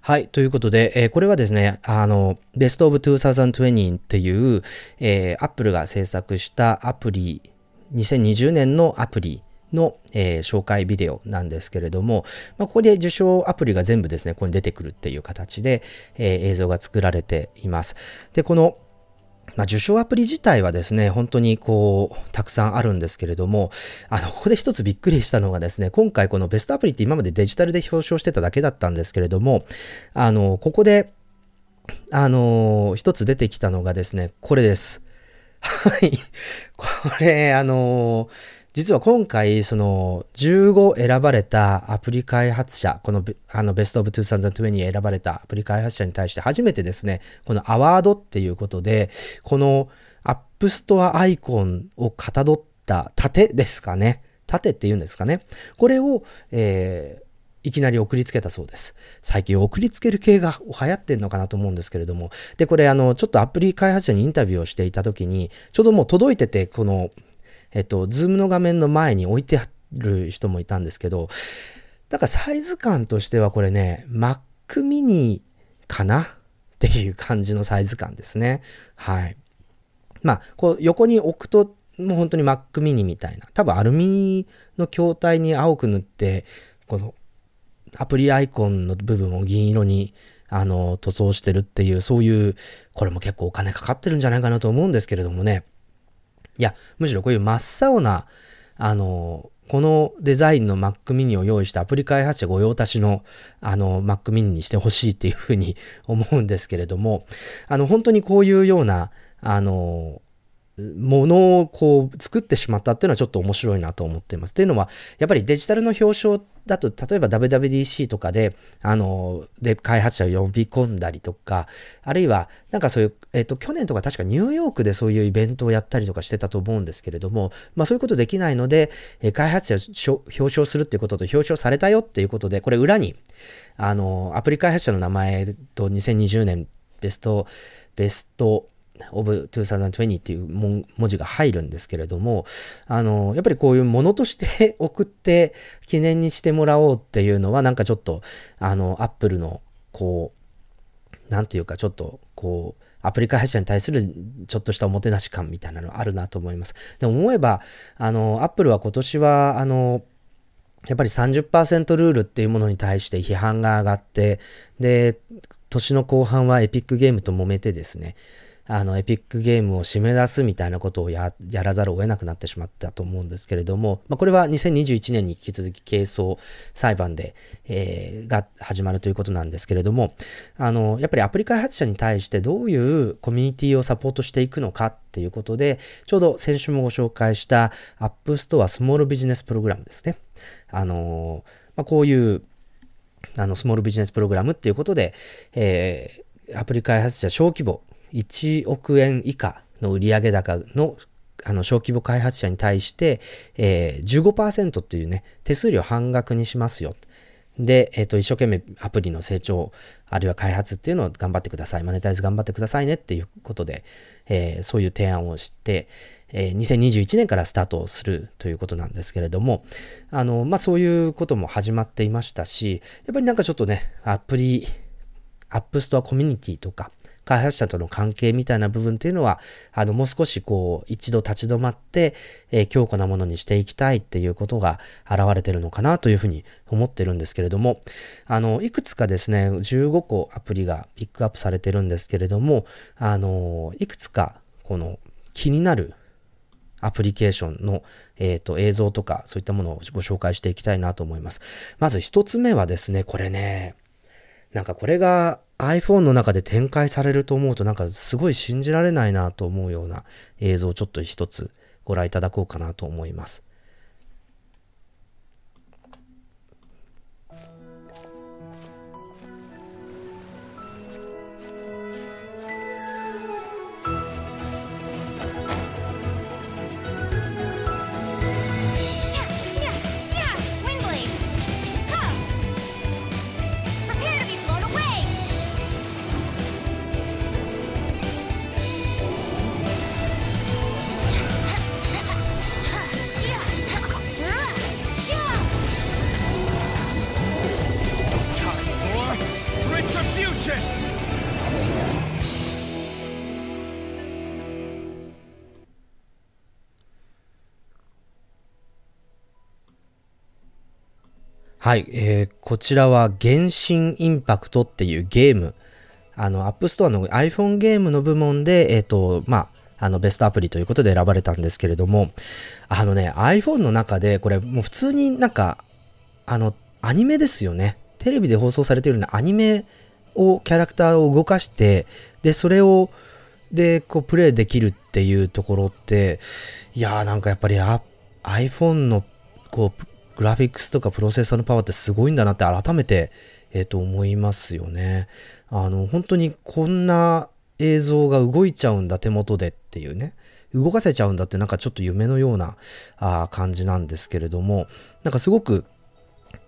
はい。ということで、えー、これはですね、あの、ベストオブ2020っていう、えー、Apple が制作したアプリ、2020年のアプリの、えー、紹介ビデオなんですけれども、まあ、ここで受賞アプリが全部ですね、ここに出てくるっていう形で、えー、映像が作られています。で、このまあ、受賞アプリ自体はですね、本当にこう、たくさんあるんですけれども、あの、ここで一つびっくりしたのがですね、今回このベストアプリって今までデジタルで表彰してただけだったんですけれども、あの、ここで、あの、一つ出てきたのがですね、これです。はい。これ、あの実は今回、その15選ばれたアプリ開発者、このあのベストオブ2020に選ばれたアプリ開発者に対して初めてですね、このアワードっていうことで、このアップストアアイコンをかたどった盾ですかね。盾っていうんですかね。これを、えーいきなり送りつけたそうです。最近送りつける系が流行ってんのかなと思うんですけれども。で、これあの、ちょっとアプリ開発者にインタビューをしていた時に、ちょうどもう届いてて、このえっと、ズームの画面の前に置いてある人もいたんですけど、だからサイズ感としてはこれね、Mac mini かなっていう感じのサイズ感ですね。はい。まあ、こう横に置くと、もう本当に Mac mini みたいな。多分アルミの筐体に青く塗って、このアプリアイコンの部分を銀色にあの、塗装してるっていう、そういう、これも結構お金かかってるんじゃないかなと思うんですけれどもね。いや、むしろこういう真っ青な、あの、このデザインの Mac mini を用意したアプリ開発者御用達のあの Mac mini にしてほしいっていうふうに思うんですけれども、あの本当にこういうような、あの、ものをこう作ってしまったっていうのはちょっと面白いなと思っています。っていうのは、やっぱりデジタルの表彰っだと、例えば WWDC とかで、あの、で、開発者を呼び込んだりとか、あるいは、なんかそういう、えっ、と、去年とか確かニューヨークでそういうイベントをやったりとかしてたと思うんですけれども、まあそういうことできないので、え開発者を表彰するっていうことと表彰されたよっていうことで、これ裏に、あの、アプリ開発者の名前と2020年ベスト、ベスト、of 2020っていう文字が入るんですけれども、あの、やっぱりこういうものとして 送って記念にしてもらおうっていうのはなんかちょっと、あの、アップルのこう、なんていうかちょっとこう、アプリ開発者に対するちょっとしたおもてなし感みたいなのあるなと思います。で思えば、あの、アップルは今年は、あの、やっぱり30%ルールっていうものに対して批判が上がって、で、年の後半はエピックゲームと揉めてですね、あの、エピックゲームを締め出すみたいなことをやらざるを得なくなってしまったと思うんですけれども、まあ、これは2021年に引き続き係争裁判で、えー、が始まるということなんですけれども、あの、やっぱりアプリ開発者に対してどういうコミュニティをサポートしていくのかっていうことで、ちょうど先週もご紹介した App Store Small Business Program ですね。あの、まあ、こういうあのスモールビジネスプログラムっていうことで、えー、アプリ開発者小規模1億円以下の売上高のあの小規模開発者に対して、えー、15%っていうね、手数料半額にしますよ。で、え、ー、と、一生懸命アプリの成長、あるいは開発っていうのを頑張ってください。マネタイズ頑張ってくださいねっていうことで、えー、そういう提案をして、えー、2021年からスタートするということなんですけれども、あの、まあ、そういうことも始まっていましたし、やっぱりなんかちょっとね、アプリ、アップストアコミュニティとか、開発者との関係みたいな部分っていうのは、あの、もう少しこう、一度立ち止まって、えー、強固なものにしていきたいっていうことが現れてるのかなというふうに思ってるんですけれども、あの、いくつかですね、15個アプリがピックアップされてるんですけれども、あの、いくつか、この、気になるアプリケーションの、えーと、映像とかそういったものをご紹介していきたいなと思います。まず一つ目はですね、これね、なんかこれが iPhone の中で展開されると思うとなんかすごい信じられないなと思うような映像をちょっと一つご覧いただこうかなと思います。はい、えー、こちらは Genshin Impact っていうゲーム、あの、 App Store の iPhone ゲームの部門で、えっ、ー、と、まあ、あの、ベストアプリということで選ばれたんですけれども、あのね、iPhone の中で、これもう普通になんか、あの、アニメですよね。テレビで放送されているようなアニメを、キャラクターを動かして、で、それを、で、こう、プレイできるっていうところって、いやーなんかやっぱり iPhone の、こう、グラフィックスとかプロセッサーのパワーってすごいんだなって改めて、えっ、ー、と思いますよね。あの、本当にこんな映像が動いちゃうんだ手元でっていうね。動かせちゃうんだってなんかちょっと夢のようなあ感じなんですけれども、なんかすごく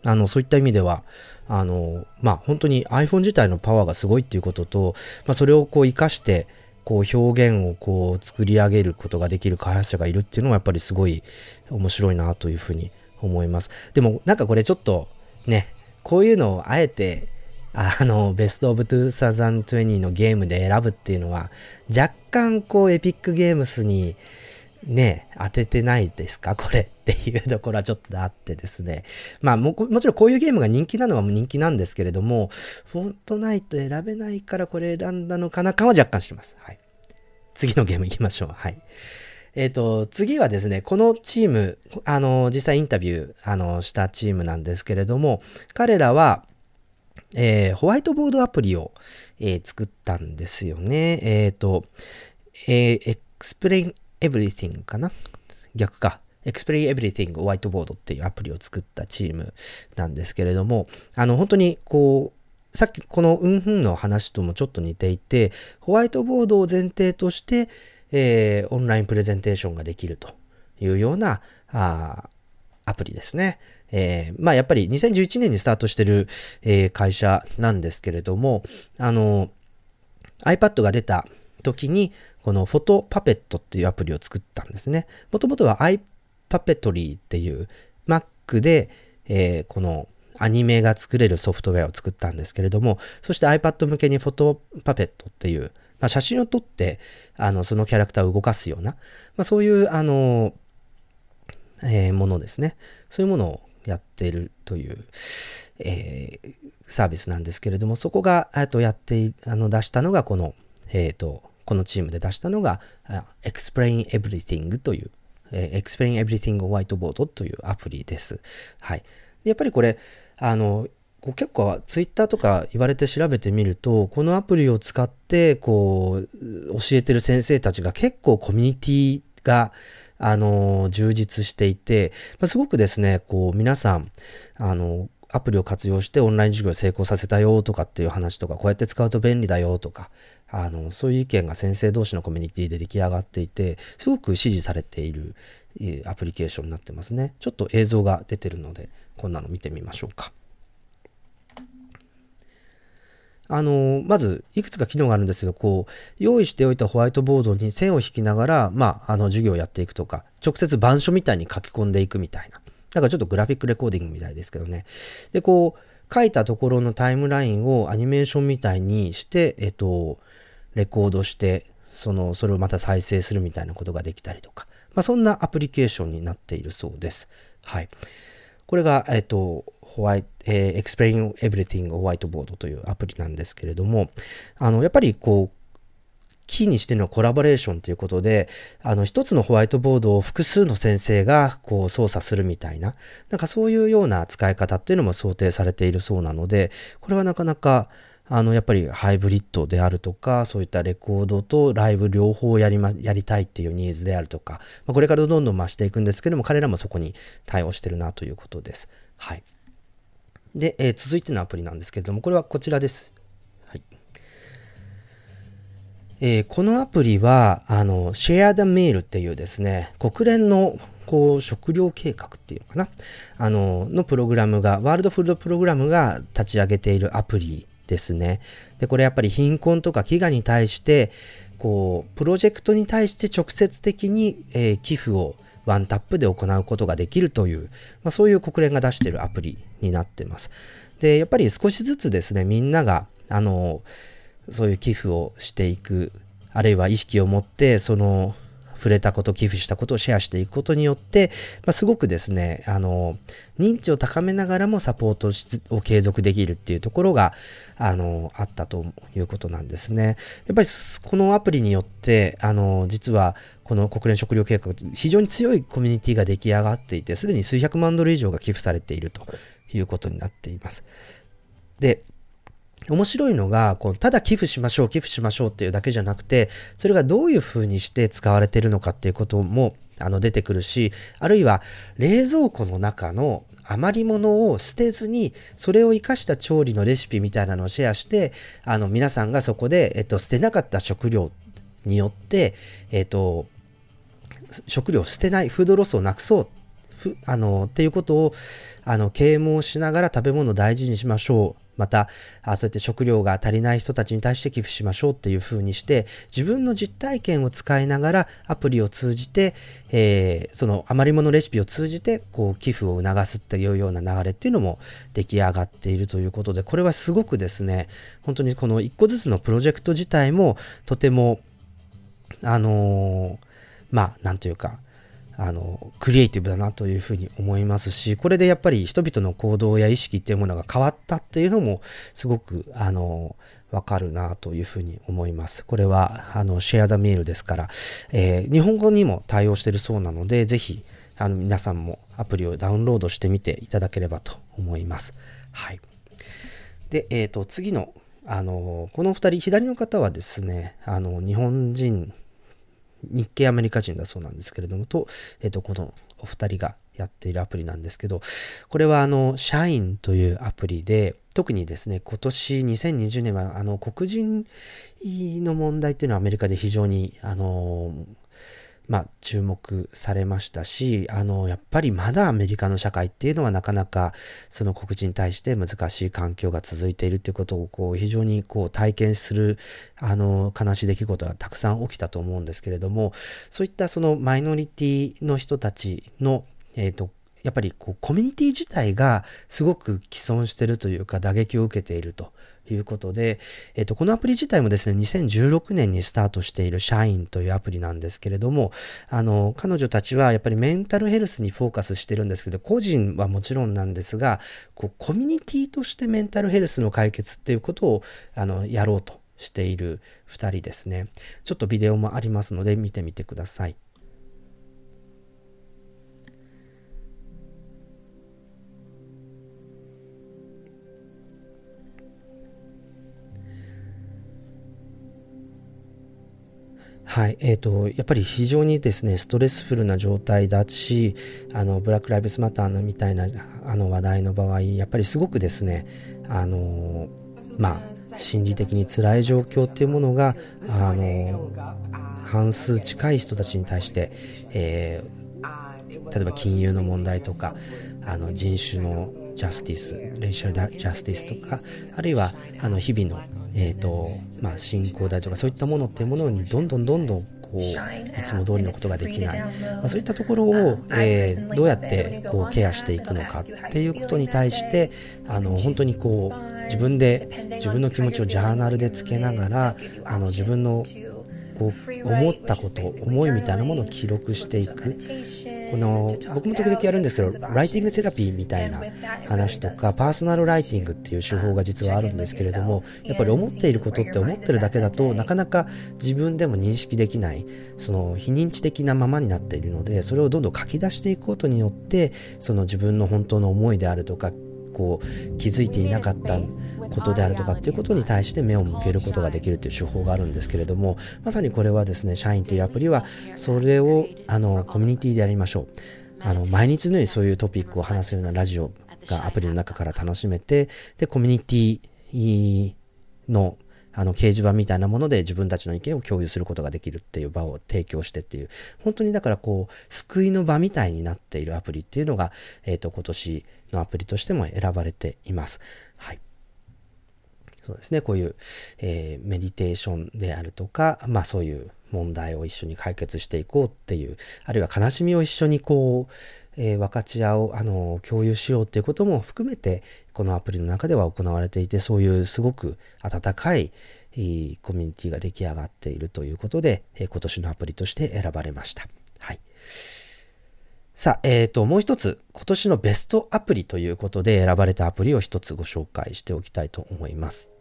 あの、そういった意味では、あの、まあ、本当に iPhone 自体のパワーがすごいっていうことと、まあ、それをこう活かして、こう表現をこう作り上げることができる開発者がいるっていうのはやっぱりすごい面白いなというふうに思います。でもなんかこれちょっとね、こういうのをあえて あの、ベストオブ2020のゲームで選ぶっていうのは、若干こうエピックゲームスに、ね当ててないですか？これっていうところはちょっとあってですね。まあも、もちろんこういうゲームが人気なのは人気なんですけれども、フォントナイト選べないからこれ選んだのかな感は若干します。はい。次のゲーム行きましょう。はい。え、ー、と、次はですね、このチーム、あの、実際インタビュー、あの、したチームなんですけれども、彼らは、えー、ホワイトボードアプリを、えー、作ったんですよね。えっ、ー、と、えー、Explain Everything かな？逆か。Explain Everything ホワイトボードっていうアプリを作ったチームなんですけれども、あの、本当にこう、さっきこのうんふんの話ともちょっと似ていて、ホワイトボードを前提として、えー、オンラインプレゼンテーションができるというようなあアプリですね。えー、まあやっぱり2011年にスタートしてる、えー、会社なんですけれども、あの、iPad が出た時に、このフォトパペットっていうアプリを作ったんですね。もともとは iPapetree っていう Mac で、えー、このアニメが作れるソフトウェアを作ったんですけれども、そして iPad 向けにフォトパペットっていう、まあ、写真を撮って、あの、そのキャラクターを動かすような、まあ、そういう、あの、えー、ものですね。そういうものをやっているという、えー、サービスなんですけれども、そこが、えっと、やって、あの、出したのが、この、えっ、ー、と、このチームで出したのが、Explain Everything という、えー、Explain Everything Whiteboard というアプリです。はい。やっぱりこれ、あの、こう結構ツイッターとか言われて調べてみるとこのアプリを使ってこう教えてる先生たちが結構コミュニティがあの充実していて、まあ、すごくですねこう皆さんあのアプリを活用してオンライン授業を成功させたよとかっていう話とかこうやって使うと便利だよとかあのそういう意見が先生同士のコミュニティで出来上がっていてすごく支持されているアプリケーションになってますね。ちょっと映像が出てるのでこんなの見てみましょうか。あの、まず、いくつか機能があるんですけど、こう、用意しておいたホワイトボードに線を引きながら、まあ、あの、授業をやっていくとか、直接板書みたいに書き込んでいくみたいな。なんかちょっとグラフィックレコーディングみたいですけどね。で、こう、書いたところのタイムラインをアニメーションみたいにして、えっと、レコードして、その、それをまた再生するみたいなことができたりとか、まあ、そんなアプリケーションになっているそうです。はい。これが、えっと、ホワイト、えー、Explain Everything Whiteboard というアプリなんですけれども、あの、やっぱりこう、キーにしてのコラボレーションということで、あの、一つのホワイトボードを複数の先生がこう操作するみたいな、なんかそういうような使い方っていうのも想定されているそうなので、これはなかなか、あの、やっぱりハイブリッドであるとか、そういったレコードとライブ両方やりま、やりたいっていうニーズであるとか、まあ、これからどんどん増していくんですけども、彼らもそこに対応してるなということです。はい。で、えー、続いてのアプリなんですけれども、これはこちらです。はいえー、このアプリは、あの、Share the Meal っていうですね、国連のこう食料計画っていうのかな、あの、のプログラムが、ワールドフードプログラムが立ち上げているアプリですね。で、これやっぱり貧困とか飢餓に対して、こう、プロジェクトに対して直接的に、えー、寄付をワンタップで行うことができるという、まあ、そういう国連が出しているアプリになってます。で、やっぱり少しずつですね、みんなが、あの、そういう寄付をしていく、あるいは意識を持って、その、触れたこと、寄付したことをシェアしていくことによって、まあ、すごくですね、あの、認知を高めながらもサポートを継続できるっていうところが、あの、あったということなんですね。やっぱりこのアプリによって、あの、実はこの国連食糧計画、非常に強いコミュニティが出来上がっていて、すでに数百万ドル以上が寄付されているということになっています。で、面白いのが、こうただ寄付しましょう、寄付しましょうっていうだけじゃなくて、それがどういうふうにして使われてるのかっていうこともあの出てくるし、あるいは冷蔵庫の中の余り物を捨てずに、それを生かした調理のレシピみたいなのをシェアして、あの皆さんがそこで、えっと、捨てなかった食料によって、えっと、食料を捨てない、フードロスをなくそうあのっていうことをあの啓蒙しながら食べ物を大事にしましょう。またあそうやって食料が足りない人たちに対して寄付しましょうっていうふうにして自分の実体験を使いながらアプリを通じて、えー、その余り物レシピを通じてこう寄付を促すっていうような流れっていうのも出来上がっているということでこれはすごくですね本当にこの一個ずつのプロジェクト自体もとてもあのーまあ、なんというか、あの、クリエイティブだなというふうに思いますし、これでやっぱり人々の行動や意識っていうものが変わったっていうのも、すごく、あの、わかるなというふうに思います。これは、あの、シェアザメールですから、えー、日本語にも対応してるそうなので、ぜひ、あの、皆さんもアプリをダウンロードしてみていただければと思います。はい。で、えっ、ー、と、次の、あの、この2人、左の方はですね、あの、日本人日系アメリカ人だそうなんですけれども、と、えっ、と、このお二人がやっているアプリなんですけど、これはあの、社員というアプリで、特にですね、今年2020年はあの、黒人の問題っていうのはアメリカで非常に、あの、まあ、注目されましたし、あの、やっぱりまだアメリカの社会っていうのはなかなかその黒人に対して難しい環境が続いているっていうことをこう非常にこう体験するあの悲しい出来事がたくさん起きたと思うんですけれども、そういったそのマイノリティの人たちの、えっ、ー、と、やっぱりこうコミュニティ自体がすごく既存してるというか打撃を受けていると。いうことで、えっと、このアプリ自体もですね、2016年にスタートしている社員というアプリなんですけれども、あの、彼女たちはやっぱりメンタルヘルスにフォーカスしてるんですけど、個人はもちろんなんですが、こう、コミュニティとしてメンタルヘルスの解決っていうことを、あの、やろうとしている2人ですね。ちょっとビデオもありますので見てみてください。はい。えっ、ー、と、やっぱり非常にですね、ストレスフルな状態だし、あの、ブラック・ライブスマターのみたいな、あの話題の場合、やっぱりすごくですね、あの、まあ、心理的に辛い状況っていうものが、あの、半数近い人たちに対して、えー、例えば金融の問題とか、あの、人種のジャスティス、レイシャルジャスティスとか、あるいは、あの、日々のえーとまあ、信仰だとかそういったものっていうものにどんどんどんどんこういつも通りのことができない、まあ、そういったところを、えー、どうやってこうケアしていくのかっていうことに対してあの本当にこう自分で自分の気持ちをジャーナルでつけながらあの自分のこう思ったこと思いみたいなものを記録していく。この僕も時々やるんですけどライティングセラピーみたいな話とかパーソナルライティングっていう手法が実はあるんですけれどもやっぱり思っていることって思ってるだけだとなかなか自分でも認識できないその非認知的なままになっているのでそれをどんどん書き出していくことによってその自分の本当の思いであるとかこう気づいていなかったことであるとかっていうことに対して目を向けることができるという手法があるんですけれどもまさにこれはですね社員というアプリはそれをあのコミュニティでやりましょう。あの毎日のようにそういうトピックを話すようなラジオがアプリの中から楽しめてでコミュニティのあの掲示板みたいなもので自分たちの意見を共有することができるっていう場を提供してっていう本当にだからこう救いの場みたいになっているアプリっていうのが、えーと、今年のアプリとしても選ばれています。はい。そうですね、こういう、えー、メディテーションであるとか、まあそういう問題を一緒に解決していこうっていう、あるいは悲しみを一緒にこう、えー、分かち合う、あの、共有しようっていうことも含めて、このアプリの中では行われていて、そういうすごく温かい、いコミュニティが出来上がっているということで、えー、今年のアプリとして選ばれました。はい。さあ、えっ、ー、と、もう一つ、今年のベストアプリということで選ばれたアプリを一つご紹介しておきたいと思います。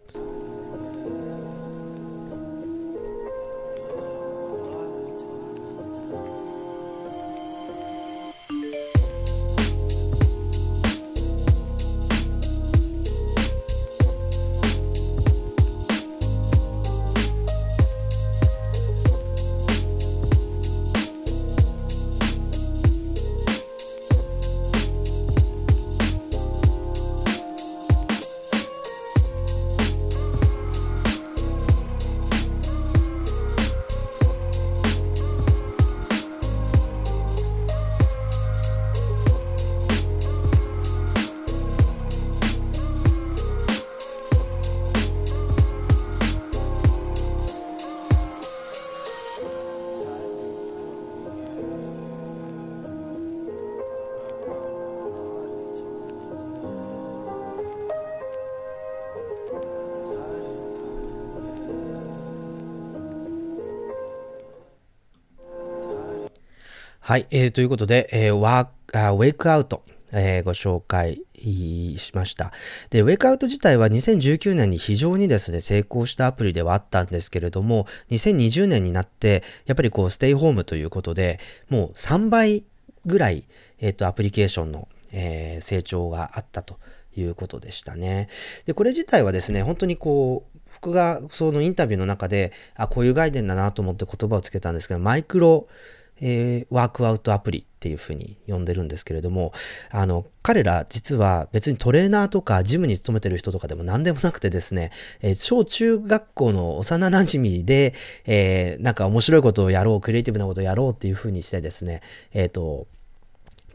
はい、えーということで、えー、ワーウェイクアウト、えーご紹介しました。で、ウェイクアウト自体は2019年に非常にですね、成功したアプリではあったんですけれども、2020年になって、やっぱりこう、ステイホームということで、もう3倍ぐらい、えっ、と、アプリケーションの、えー成長があったということでしたね。で、これ自体はですね、本当にこう、僕がそのインタビューの中で、あ、こういう概念だなと思って言葉をつけたんですけど、マイクロ、えーワークアウトアプリっていうふうに呼んでるんですけれども、あの、彼ら実は別にトレーナーとかジムに勤めてる人とかでも何でもなくてですね、えー小中学校の幼馴染で、えーなんか面白いことをやろう、クリエイティブなことをやろうっていうふうにしてですね、えっ、と、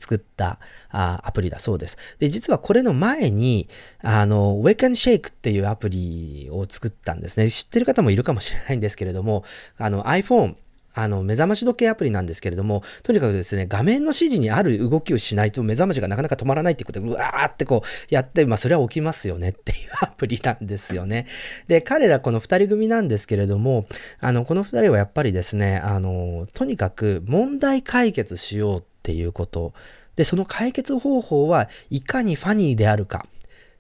作ったあアプリだそうです。で、実はこれの前に、あの、Wake and Shake っていうアプリを作ったんですね。知ってる方もいるかもしれないんですけれども、あの iPhone、あの、目覚まし時計アプリなんですけれども、とにかくですね、画面の指示にある動きをしないと目覚ましがなかなか止まらないっていうことで、うわーってこうやって、まあそれは起きますよねっていうアプリなんですよね。で、彼らこの二人組なんですけれども、あの、この二人はやっぱりですね、あの、とにかく問題解決しようっていうこと。で、その解決方法はいかにファニーであるか。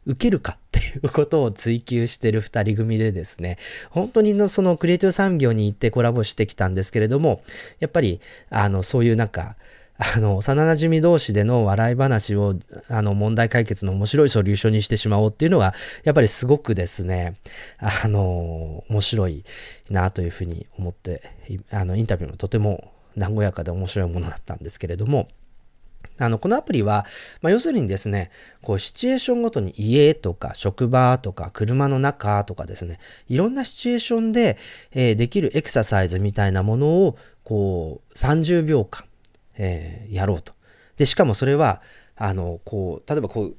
受けるかっていうことを追求してる二人組でですね、本当にのそのクリエイティブ産業に行ってコラボしてきたんですけれども、やっぱり、あの、そういうなんか、あの、幼馴染同士での笑い話を、あの、問題解決の面白いソリューションにしてしまおうっていうのが、やっぱりすごくですね、あの、面白いなというふうに思って、あの、インタビューもとても和やかで面白いものだったんですけれども、あの、このアプリは、まあ、要するにですね、こう、シチュエーションごとに家とか職場とか車の中とかですね、いろんなシチュエーションで、えーできるエクササイズみたいなものを、こう、30秒間、えーやろうと。で、しかもそれは、あの、こう、例えばこう、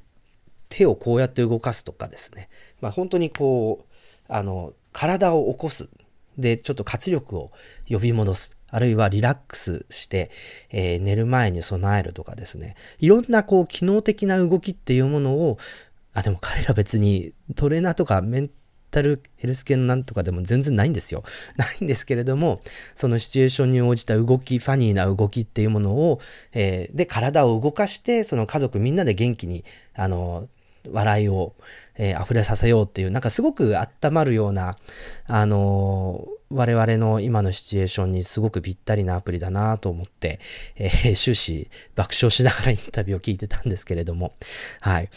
手をこうやって動かすとかですね、まあ、本当にこう、あの、体を起こす。で、ちょっと活力を呼び戻す。あるいはリラックスして、えー寝る前に備えるとかですね。いろんなこう、機能的な動きっていうものを、あ、でも彼ら別にトレーナーとかメンタルヘルス系のなんとかでも全然ないんですよ。ないんですけれども、そのシチュエーションに応じた動き、ファニーな動きっていうものを、えーで、体を動かして、その家族みんなで元気に、あの、笑いを、えー溢れさせようっていう、なんかすごく温まるような、あの我々の今のシチュエーションにすごくぴったりなアプリだなと思って、えー終始爆笑しながらインタビューを聞いてたんですけれども、はい。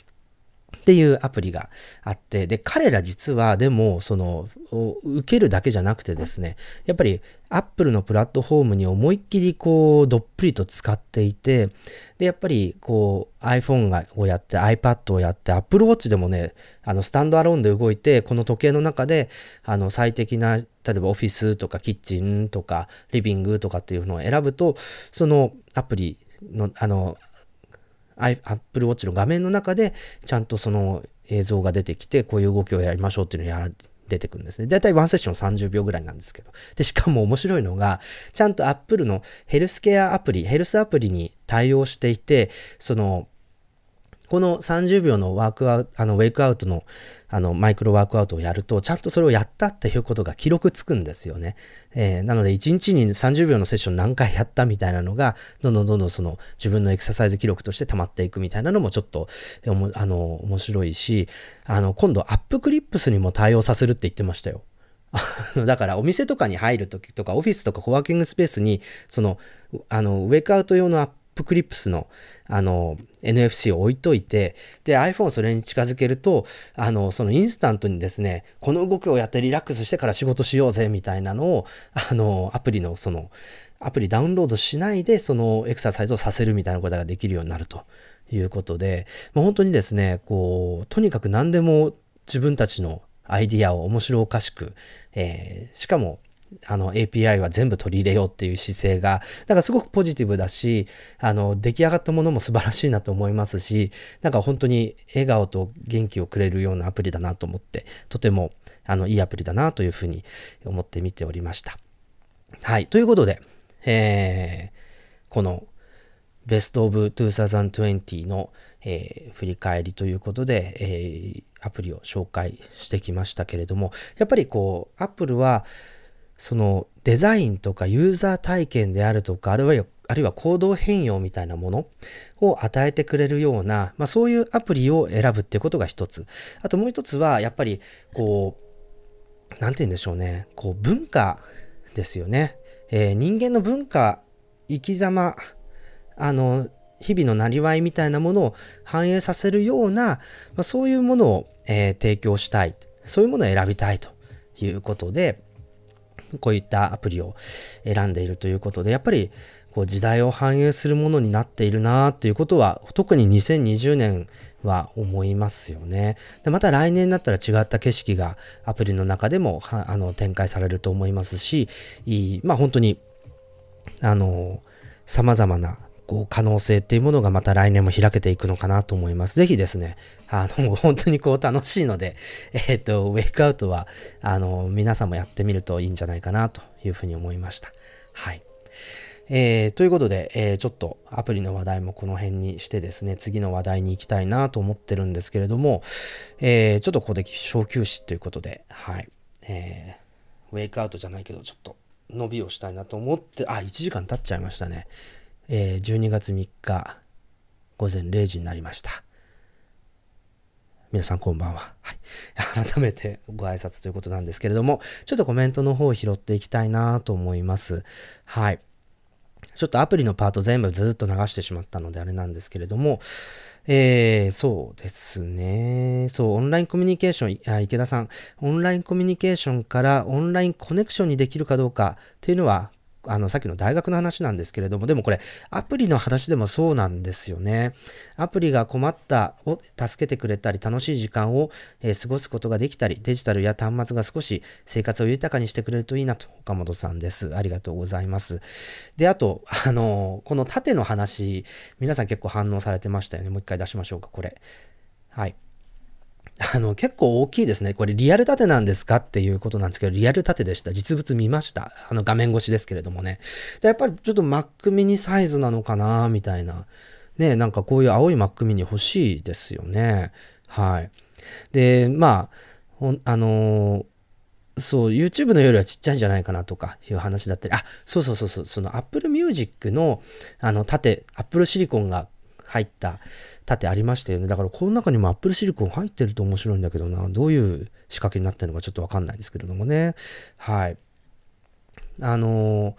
っていうアプリがあって、で、彼ら実はでも、その、受けるだけじゃなくてですね、やっぱり Apple のプラットフォームに思いっきりこう、どっぷりと使っていて、で、やっぱりこう、iPhone をやって iPad をやって Apple Watch でもね、あの、スタンドアローンで動いて、この時計の中で、あの、最適な、例えばオフィスとかキッチンとかリビングとかっていうのを選ぶと、そのアプリの、あの、Apple Watch の画面の中でちゃんとその映像が出てきてこういう動きをやりましょうっていうのをやら出てくるんですね。だいたいワンセッション30秒ぐらいなんですけど。で、しかも面白いのが、ちゃんと Apple のヘルスケアアプリ、ヘルスアプリに対応していて、その、この30秒のワークアウト、あの、ウェイクアウトの、あの、マイクロワークアウトをやると、ちゃんとそれをやったっていうことが記録つくんですよね。えーなので、1日に30秒のセッション何回やったみたいなのが、どんどんどんどんその、自分のエクササイズ記録として溜まっていくみたいなのもちょっと、あの、面白いし、あの、今度、 App Clips にも対応させるって言ってましたよ。だからお店とかに入るときとかオフィスとかコワーキングスペースにそのあの Wakeout 用の App Clips のあの NFC を置いといてで iPhone をそれに近づけるとあのそのインスタントにですねこの動きをやってリラックスしてから仕事しようぜみたいなのをあのアプリのそのアプリダウンロードしないでそのエクササイズをさせるみたいなことができるようになるということでもう本当にですねこうとにかく何でも自分たちのアイディアを面白おかしく、えーしかもあの API は全部取り入れようっていう姿勢が、だかすごくポジティブだし、あの出来上がったものも素晴らしいなと思いますし、なんか本当に笑顔と元気をくれるようなアプリだなと思って、とてもあのいいアプリだなというふうに思って見ておりました。はい。ということで、えーこのベストオブ2020の、えー振り返りということで、えーアプリを紹介してきましたけれども、やっぱりこう、Apple は、そのデザインとかユーザー体験であるとか、あるいは、あるいは行動変容みたいなものを与えてくれるような、まあ、そういうアプリを選ぶっていうことが一つ。あともう一つは、やっぱり、こう、なんて言うんでしょうね。こう、文化ですよね。えー、人間の文化、生き様、あの、日々のなりわいみたいなものを反映させるような、まあ、そういうものを、えー、提供したい。そういうものを選びたいということで、こういったアプリを選んでいるということで、やっぱりこう時代を反映するものになっているなっていうことは、特に2020年は思いますよね。でまた来年になったら違った景色がアプリの中でもあの展開されると思いますし、いいまあ本当に、あの、様々なこう可能性っていうものがまた来年も開けていくのかなと思います。ぜひですね、あの、本当にこう楽しいので、えっ、ー、と、ウェイクアウトは、あの、皆さんもやってみるといいんじゃないかなというふうに思いました。はい。えー、ということで、えー、ちょっとアプリの話題もこの辺にしてですね、次の話題に行きたいなと思ってるんですけれども、えー、ちょっとここで小休止ということで、はい。えー、ウェイクアウトじゃないけど、ちょっと伸びをしたいなと思って、あ、1時間経っちゃいましたね。えー、12月3日午前0時になりました。皆さんこんばんは。はい。改めてご挨拶ということなんですけれども、ちょっとコメントの方を拾っていきたいなと思います。はい。ちょっとアプリのパート全部ずっと流してしまったのであれなんですけれども、えー、そうですね。そう、オンラインコミュニケーション、あ池田さん、オンラインコミュニケーションからオンラインコネクションにできるかどうかっていうのは、あの、さっきの大学の話なんですけれども、でもこれ、アプリの話でもそうなんですよね。アプリが困ったを助けてくれたり、楽しい時間を、えー、過ごすことができたり、デジタルや端末が少し生活を豊かにしてくれるといいなと、岡本さんです。ありがとうございます。で、あと、あの、この縦の話、皆さん結構反応されてましたよね。もう一回出しましょうか、これ。はい。あの、結構大きいですね。これリアル縦なんですかっていうことなんですけど、リアル縦でした。実物見ました。あの画面越しですけれどもね。でやっぱりちょっと Mac mini サイズなのかなみたいな。ね、なんかこういう青い Mac mini 欲しいですよね。はい。で、まあ、あのーそう、YouTube のよりはちっちゃいんじゃないかなとかいう話だったり、あ、そうそうそうそう、その Apple Music のあの縦、Apple シリコンが入った盾ありましたよね。だからこの中にもアップルシリコン入ってると面白いんだけどな、どういう仕掛けになってるのかちょっとわかんないですけれどもね。はい。あのー、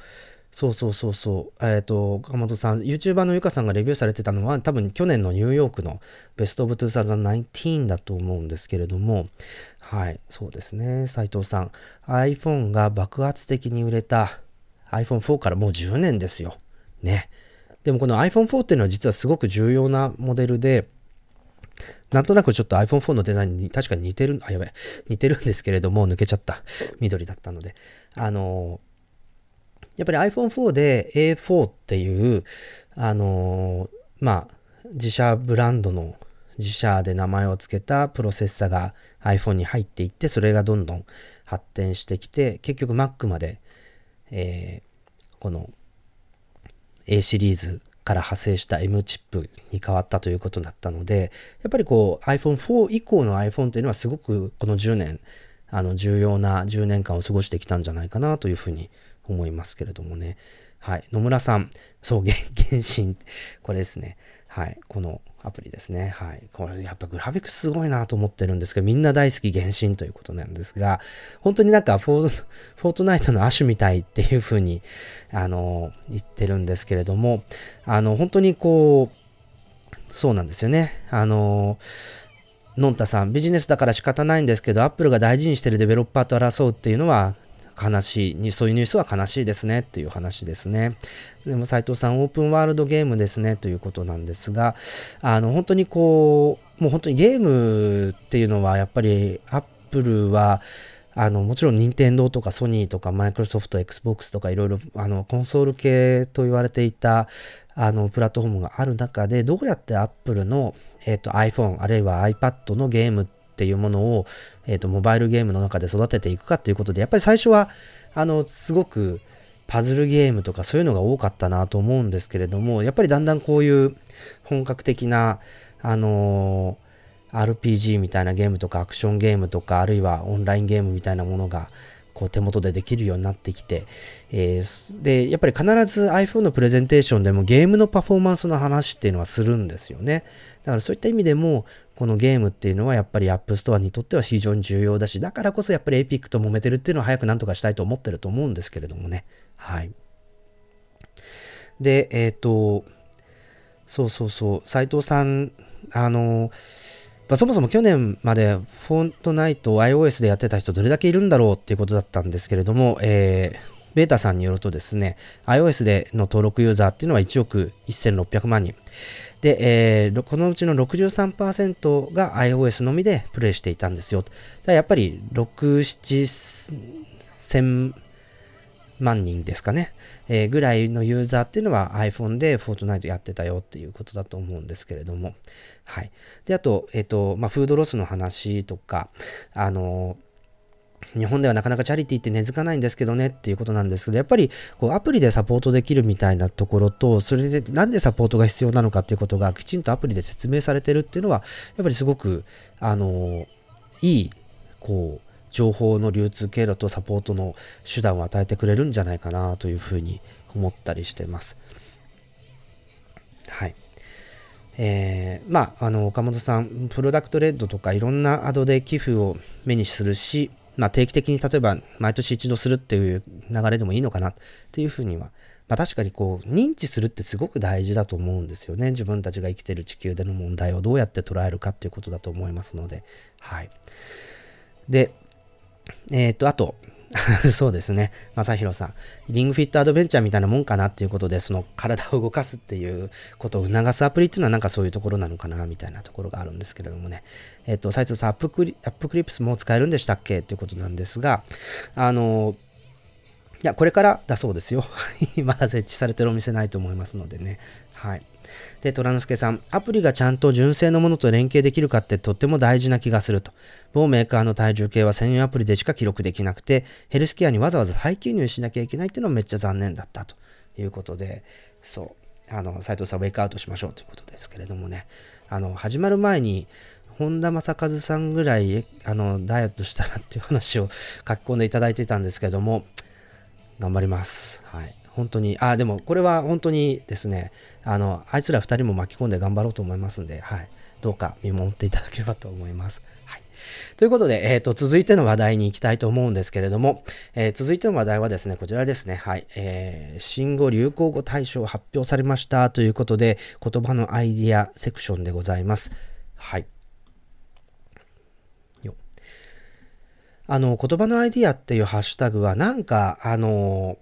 そうそうそうそう。えっ、ー、と、岡本さん、YouTuber のゆかさんがレビューされてたのは、多分去年のニューヨークのベストオブ2019だと思うんですけれども、はい、そうですね。斉藤さん、iPhone が爆発的に売れた iPhone4 からもう10年ですよ。ね。でもこの iPhone4 っていうのは実はすごく重要なモデルで、なんとなくちょっと iPhone4 のデザインに確かに似てる、あ、やばい、似てるんですけれども、抜けちゃった。緑だったので。あの、やっぱり iPhone4 で A4 っていう、あの、まあ、自社ブランドの自社で名前を付けたプロセッサが iPhone に入っていって、それがどんどん発展してきて、結局 Mac まで、えー、この A シリーズから派生した M チップに変わったということだったので、やっぱりこう iPhone4 以降の iPhone っていうのはすごくこの10年、あの重要な10年間を過ごしてきたんじゃないかなというふうに思いますけれどもね。はい。野村さん、そう、原 神、これですね。はい。このアプリですね。はい。これやっぱグラフィックすごいなと思ってるんですけど、みんな大好き原神ということなんですが、本当になんかフォーフォートナイトの亜種みたいっていう風に、あの、言ってるんですけれども、あの、本当にこう、そうなんですよね。あの、のんたさん、ビジネスだから仕方ないんですけど、アップルが大事にしてるデベロッパーと争うっていうのは、悲しい、そういうニュースは悲しいですね。っていう話ですね。でも斉藤さん、オープンワールドゲームですね。ということなんですが、あの、本当にこう、もう本当にゲームっていうのはやっぱりアップルは、あのもちろん任天堂とかソニーとかマイクロソフト、Xbox とかいろいろあのコンソール系と言われていたあのプラットフォームがある中でどうやって Apple の、えーと、iPhone あるいは iPad のゲームってていうものを、えーと、モバイルゲームの中で育てていくかっていうことでやっぱり最初はあのすごくパズルゲームとかそういうのが多かったなと思うんですけれどもやっぱりだんだんこういう本格的なあのー、RPG みたいなゲームとかアクションゲームとかあるいはオンラインゲームみたいなものがこう手元でできるようになってきて、えー、で、やっぱり必ず iPhone のプレゼンテーションでもゲームのパフォーマンスの話っていうのはするんですよね。だからそういった意味でも、このゲームっていうのはやっぱり App Store にとっては非常に重要だし、だからこそやっぱり Epic と揉めてるっていうのは早くなんとかしたいと思ってると思うんですけれどもね。はい。で、えっ、ー、と、そうそうそう、斉藤さん、あの、まあ、そもそも去年までフォントナイトを iOS でやってた人どれだけいるんだろうっていうことだったんですけれども、えー、ベータさんによるとですね、iOS での登録ユーザーっていうのは1億1600万人。で、えー、このうちの63%が iOS のみでプレイしていたんですよ。だやっぱり6、7千万人ですかね、えー、ぐらいのユーザーっていうのは iPhone で Fortnite やってたよっていうことだと思うんですけれども。はい。で、あと、えっ、ー、と、まあ、フードロスの話とか、あの日本ではなかなかチャリティーって根付かないんですけどねっていうことなんですけど、やっぱりこうアプリでサポートできるみたいなところと、それでなんでサポートが必要なのかっていうことがきちんとアプリで説明されてるっていうのは、やっぱりすごく、あの、いい、こう、情報の流通経路とサポートの手段を与えてくれるんじゃないかなというふうに思ったりしてます。はい。えー、まあ、あの、岡本さん、プロダクトレッドとかいろんなアドで寄付を目にするし、まあ、定期的に例えば毎年一度するっていう流れでもいいのかなっていうふうには、まあ、確かにこう認知するってすごく大事だと思うんですよね。自分たちが生きてる地球での問題をどうやって捉えるかっていうことだと思いますので。はい。で、えっ、ー、と、あと、そうですね。正宏さん。リングフィットアドベンチャーみたいなもんかなっていうことで、その体を動かすっていうことを促すアプリっていうのはなんかそういうところなのかなみたいなところがあるんですけれどもね。えっ、と、斉藤さん、 App Cli- App Clips も使えるんでしたっけっていうことなんですが、あの、いや、これからだそうですよ。まだ設置されてるお店ないと思いますのでね。はい。で、虎之助さん、アプリがちゃんと純正のものと連携できるかってとっても大事な気がすると。某メーカーの体重計は専用アプリでしか記録できなくて、ヘルスケアにわざわざ再記入しなきゃいけないっていうのはめっちゃ残念だったということで、そう、あの、斉藤さん Wakeout しましょうということですけれどもね、あの、始まる前に、本田正和さんぐらい、あの、ダイエットしたらっていう話を書き込んでいただいてたんですけども、頑張ります。はい。本当に、あ、でもこれは本当にですね、あの、あいつら2人も巻き込んで頑張ろうと思いますんで、はい。どうか見守っていただければと思います。はい。ということで、えっ、ー、と、続いての話題に行きたいと思うんですけれども、えー、続いての話題はですね、こちらですね。はい。えー、新語・流行語大賞発表されましたということで、言葉のアイディアセクションでございます。はい。あの、言葉のアイディアっていうハッシュタグは、なんか、あの、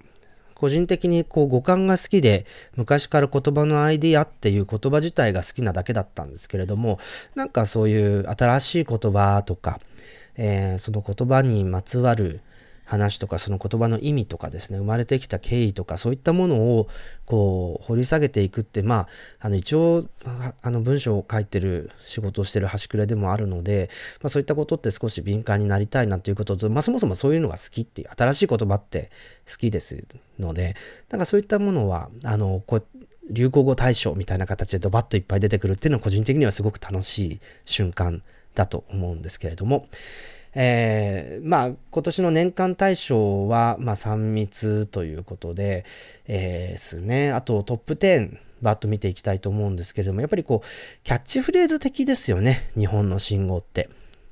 個人的にこう語感が好きで、昔から言葉のアイディアっていう言葉自体が好きなだけだったんですけれども、なんかそういう新しい言葉とか、えー、その言葉にまつわる話とかその言葉の意味とかですね生まれてきた経緯とかそういったものをこう掘り下げていくってまああの一応あの文章を書いてる仕事をしてる端くれでもあるので、まあ、そういったことって少し敏感になりたいなということと、まあ、そもそもそういうのが好きっていう新しい言葉って好きですのでなんかそういったものはあのこう流行語大賞みたいな形でドバッといっぱい出てくるっていうのは個人的にはすごく楽しい瞬間だと思うんですけれども、えー、まあ今年の年間大賞は、まあ、3密ということで、えー、ですね。あとトップ10バッと見ていきたいと思うんですけれどもやっぱりこうキャッチフレーズ的ですよね。日本の信号って。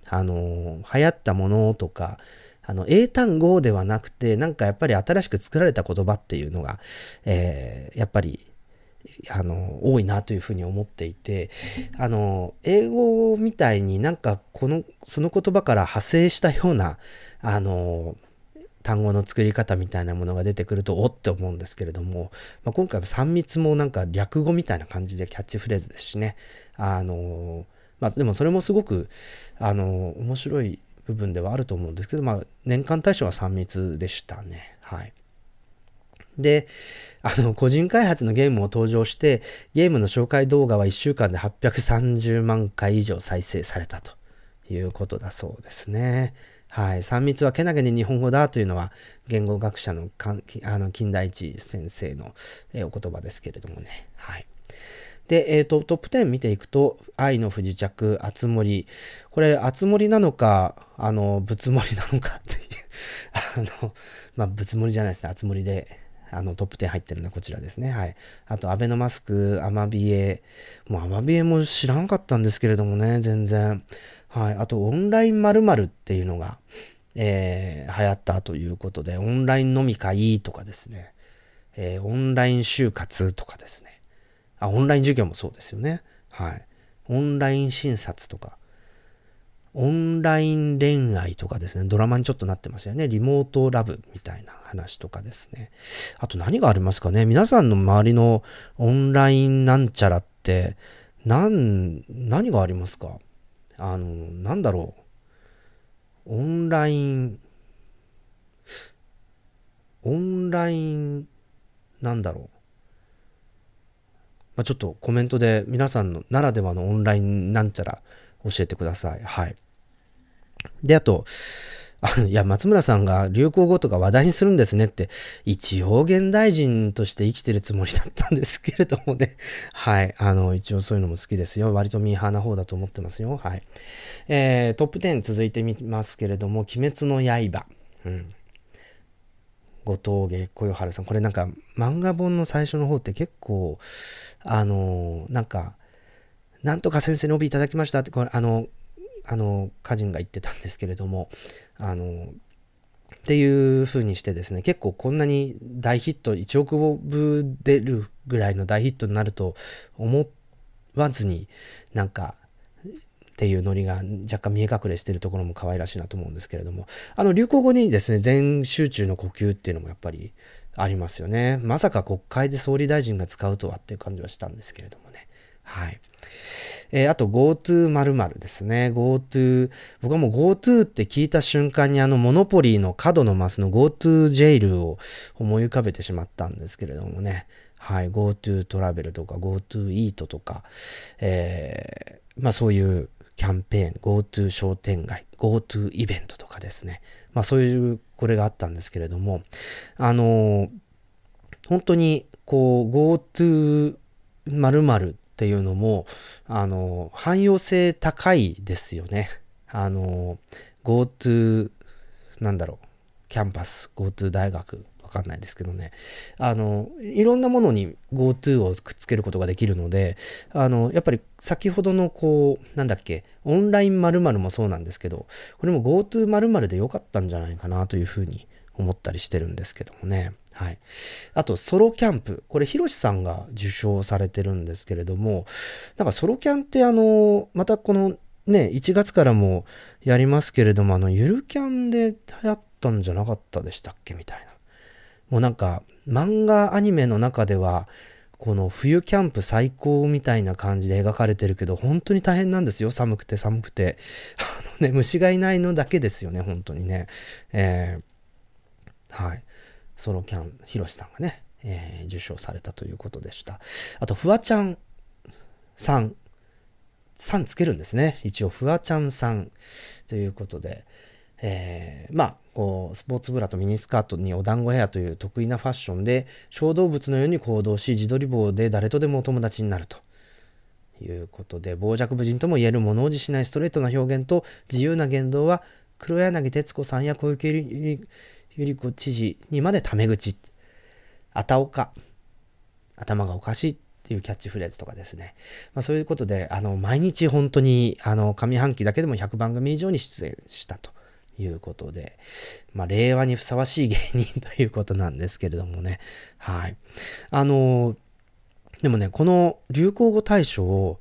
あの流行ったものとかあの英単語ではなくてなんかやっぱり新しく作られた言葉っていうのが、えー、やっぱりあの多いなというふうに思っていてあの英語みたいになんかこのその言葉から派生したようなあの単語の作り方みたいなものが出てくるとおって思うんですけれども、まあ、今回は3密もなんか略語みたいな感じでキャッチフレーズですしねあのまあでもそれもすごくあの面白い部分ではあると思うんですけど、まあ、年間大賞は3密でしたねはい。で、あの、個人開発のゲームを登場して、ゲームの紹介動画は1週間で830万回以上再生されたということだそうですね。はい。3密はけなげに日本語だというのは、言語学者のあの金田一先生の、お言葉ですけれどもね。はい。で、えっ、と、トップ10見ていくと、愛の不時着、あつ森。これ、あつ森なのか、あの、ぶつ森なのかっていう あの、まあ、ぶつ森じゃないですね、あつ森で、あの、トップ10入ってるのはこちらですね。はい。あと、アベノマスク、アマビエ。もう、アマビエも知らなかったんですけれどもね、全然。はい。あと、オンライン〇〇っていうのが、えー、流行ったということで、オンライン飲み会とかですね、えー、オンライン就活とかですね。あ、オンライン授業もそうですよね。はい。オンライン診察とか、オンライン恋愛とかですね、ドラマにちょっとなってますよね。リモートラブみたいな話とかですね。あと何がありますかね皆さんの周りのオンラインなんちゃらって、何、何がありますか？あの、なんだろう。オンライン、オンライン、なんだろう。まあ、ちょっとコメントで皆さんのならではのオンラインなんちゃら教えてください。はい。で、あと、あのいや、松村さんが流行語とか話題にするんですねって、一応現代人として生きてるつもりだったんですけれどもね。はい。あの、一応そういうのも好きですよ。割とミーハーな方だと思ってますよ。はい。えー、トップ10続いてみますけれども、鬼滅の刃。うん。後藤下小夜春さん。これなんか漫画本の最初の方って結構、あの、なんか、なんとか先生に帯いただきましたって、これ、あの、あの歌人が言ってたんですけれどもあのっていう風にしてですね結構こんなに大ヒット1億部出るぐらいの大ヒットになると思わずになんかっていうノリが若干見え隠れしてるところも可愛らしいなと思うんですけれどもあの流行語にですね全集中の呼吸っていうのもやっぱりありますよね。まさか国会で総理大臣が使うとはっていう感じはしたんですけれども。はいえー、あと GoTo 〇〇ですね。GoTo、僕はもう GoTo って聞いた瞬間にあのモノポリーの角のマスの GoTo ジェイルを思い浮かべてしまったんですけれどもね。はい、GoTo トラベルとか GoTo イートとか、えー、まあそういうキャンペーン、GoTo 商店街、GoTo イベントとかですね。まあそういうこれがあったんですけれども、あのー、本当にこう GoTo 〇〇っていうのも、あの、汎用性高いですよね。あの、GoTo、なんだろう、キャンパス、GoTo 大学、わかんないですけどね。あの、いろんなものに GoTo をくっつけることができるので、あの、やっぱり先ほどのこう、なんだっけ、オンライン〇〇もそうなんですけど、これも GoTo 〇〇で良かったんじゃないかなというふうに思ったりしてるんですけどもね。はい。あと、ソロキャンプ。これ、ヒロシさんが受賞されてるんですけれども、なんかソロキャンってあの、またこのね、1月からもやりますけれども、あの、ゆるキャンで流行ったんじゃなかったでしたっけみたいな。もうなんか、漫画アニメの中では、この冬キャンプ最高みたいな感じで描かれてるけど、本当に大変なんですよ。寒くて寒くて。あのね、虫がいないのだけですよね、本当にね。えー、はい。ソロキャン、ヒロシさんがね、えー、受賞されたということでした。あと、フワちゃんさん、さんつけるんですね。一応、フワちゃんさんということで、えー、まあ、こう、スポーツブラとミニスカートにお団子ヘアという得意なファッションで、小動物のように行動し、自撮り棒で誰とでもお友達になると。いうことで、傍若無人とも言える物おじしないストレートな表現と自由な言動は、黒柳徹子さんや小池百合子知事にまでタメ口。あたおか。頭がおかしいっていうキャッチフレーズとかですね。まあ、そういうことで、あの、毎日本当に、あの、上半期だけでも100番組以上に出演したということで、まあ、令和にふさわしい芸人ということなんですけれどもね。はい。あの、でもね、この流行語大賞を、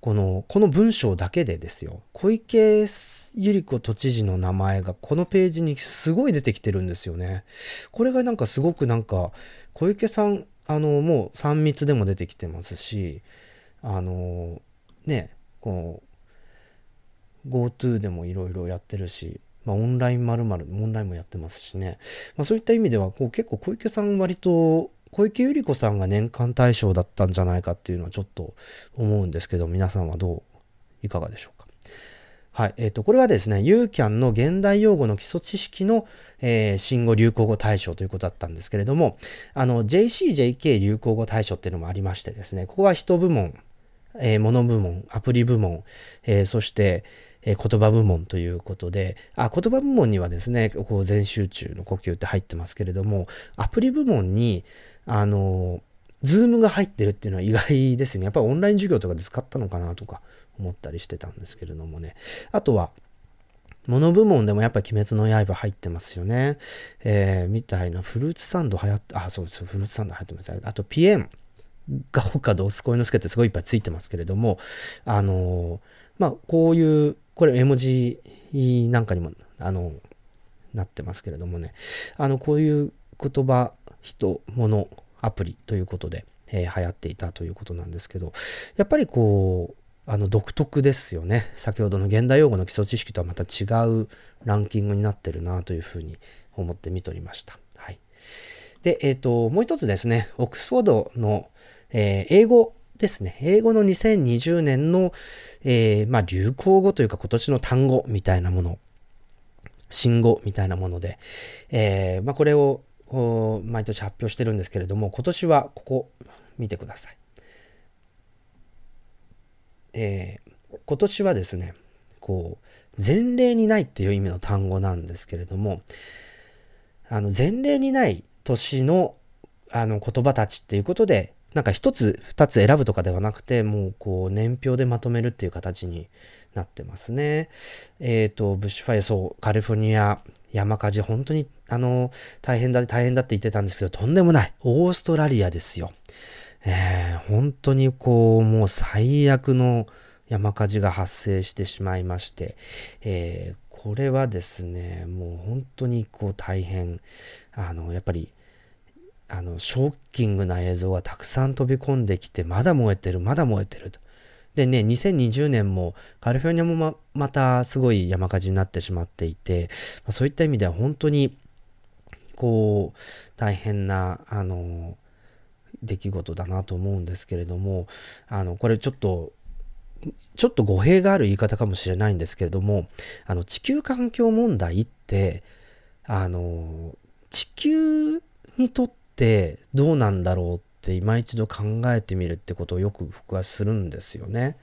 この、この文章だけでですよ、小池百合子都知事の名前がこのページにすごい出てきてるんですよね。これがなんかすごくなんか、小池さん、あの、もう3密でも出てきてますし、あの、ね、こう、GoTo でもいろいろやってるし、まあ、オンライン〇〇、オンラインもやってますしね。まあ、そういった意味では、こう結構小池さん割と小池百合子さんが年間大賞だったんじゃないかっていうのはちょっと思うんですけど、皆さんはどう、いかがでしょうか。はい。えっ、ー、と、これはですね、ユーキャンの現代用語の基礎知識の、えー、新語・流行語大賞ということだったんですけれども、あの、JCJK 流行語大賞っていうのもありましてですね、ここは人部門、えー、物部門、アプリ部門、えー、そして、えー、言葉部門ということで、あ、言葉部門にはですね、こう全集中の呼吸って入ってますけれども、アプリ部門に、あの、ズームが入ってるっていうのは意外ですね。やっぱりオンライン授業とかで使ったのかなとか思ったりしてたんですけれどもね。あとは、モノ部門でもやっぱ鬼滅の刃入ってますよね。えー、みたいな、フルーツサンド流行って、あ、そうです、フルーツサンド入ってます。あと、ぴえんヶ丘どすこいのすけってすごいいっぱいついてますけれども、あのー、まあ、こういう、これ絵文字なんかにも、あの、なってますけれどもね、あの、こういう言葉、人、物、アプリということで、えー、流行っていたということなんですけど、やっぱりこう、あの独特ですよね。先ほどの現代用語の基礎知識とはまた違うランキングになってるなというふうに思って見ておりました。はい。で、えっ、ー、と、もう一つですね、オックスフォードの、えー、英語ですね。英語の2020年の、えー、まあ、流行語というか今年の単語みたいなもの、新語みたいなもので、え、まあ、これを毎年発表してるんですけれども今年はここ見てください。えー、今年はですねこう前例にないっていう意味の単語なんですけれどもあの前例にない年のあの言葉たちっていうことでなんか一つ二つ選ぶとかではなくてもうこう年表でまとめるっていう形になってますね。えっ、ー、とブッシュファイアそうカリフォルニア山火事、本当に、あの、大変だ、大変だって言ってたんですけど、とんでもない。オーストラリアですよ。えー、本当にこう、もう最悪の山火事が発生してしまいまして、えー、これはですね、もう本当にこう大変、あの、やっぱり、あの、ショッキングな映像がたくさん飛び込んできて、まだ燃えてる、まだ燃えてると。でね、2020年もカリフォルニアもままたすごい山火事になってしまっていて、まあ、そういった意味では本当にこう大変なあの出来事だなと思うんですけれどもあのこれちょっとちょっと語弊がある言い方かもしれないんですけれどもあの地球環境問題ってあの地球にとってどうなんだろうって今一度考えてみるってことをよく僕はするんですよね。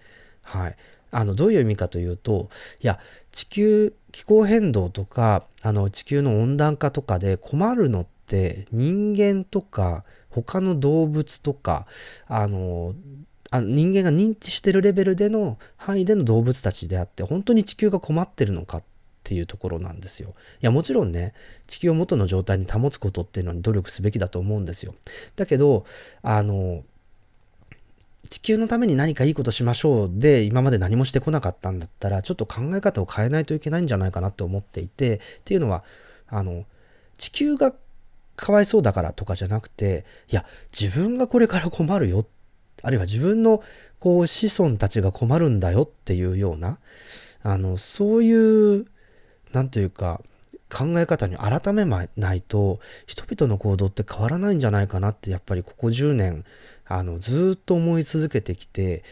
はい。あのどういう意味かというといや地球気候変動とかあの地球の温暖化とかで困るのって人間とか他の動物とかあのあ人間が認知してるレベルでの範囲での動物たちであって本当に地球が困ってるのかっていうところなんですよ。いやもちろんね地球を元の状態に保つことっていうのに努力すべきだと思うんですよ。だけどあの地球のために何かいいことしましょうで今まで何もしてこなかったんだったらちょっと考え方を変えないといけないんじゃないかなって思っていてっていうのはあの地球がかわいそうだからとかじゃなくていや自分がこれから困るよあるいは自分のこう子孫たちが困るんだよっていうようなあのそういう何というか考え方に改めないと人々の行動って変わらないんじゃないかなってやっぱりここ10年あのずっと思い続けてきて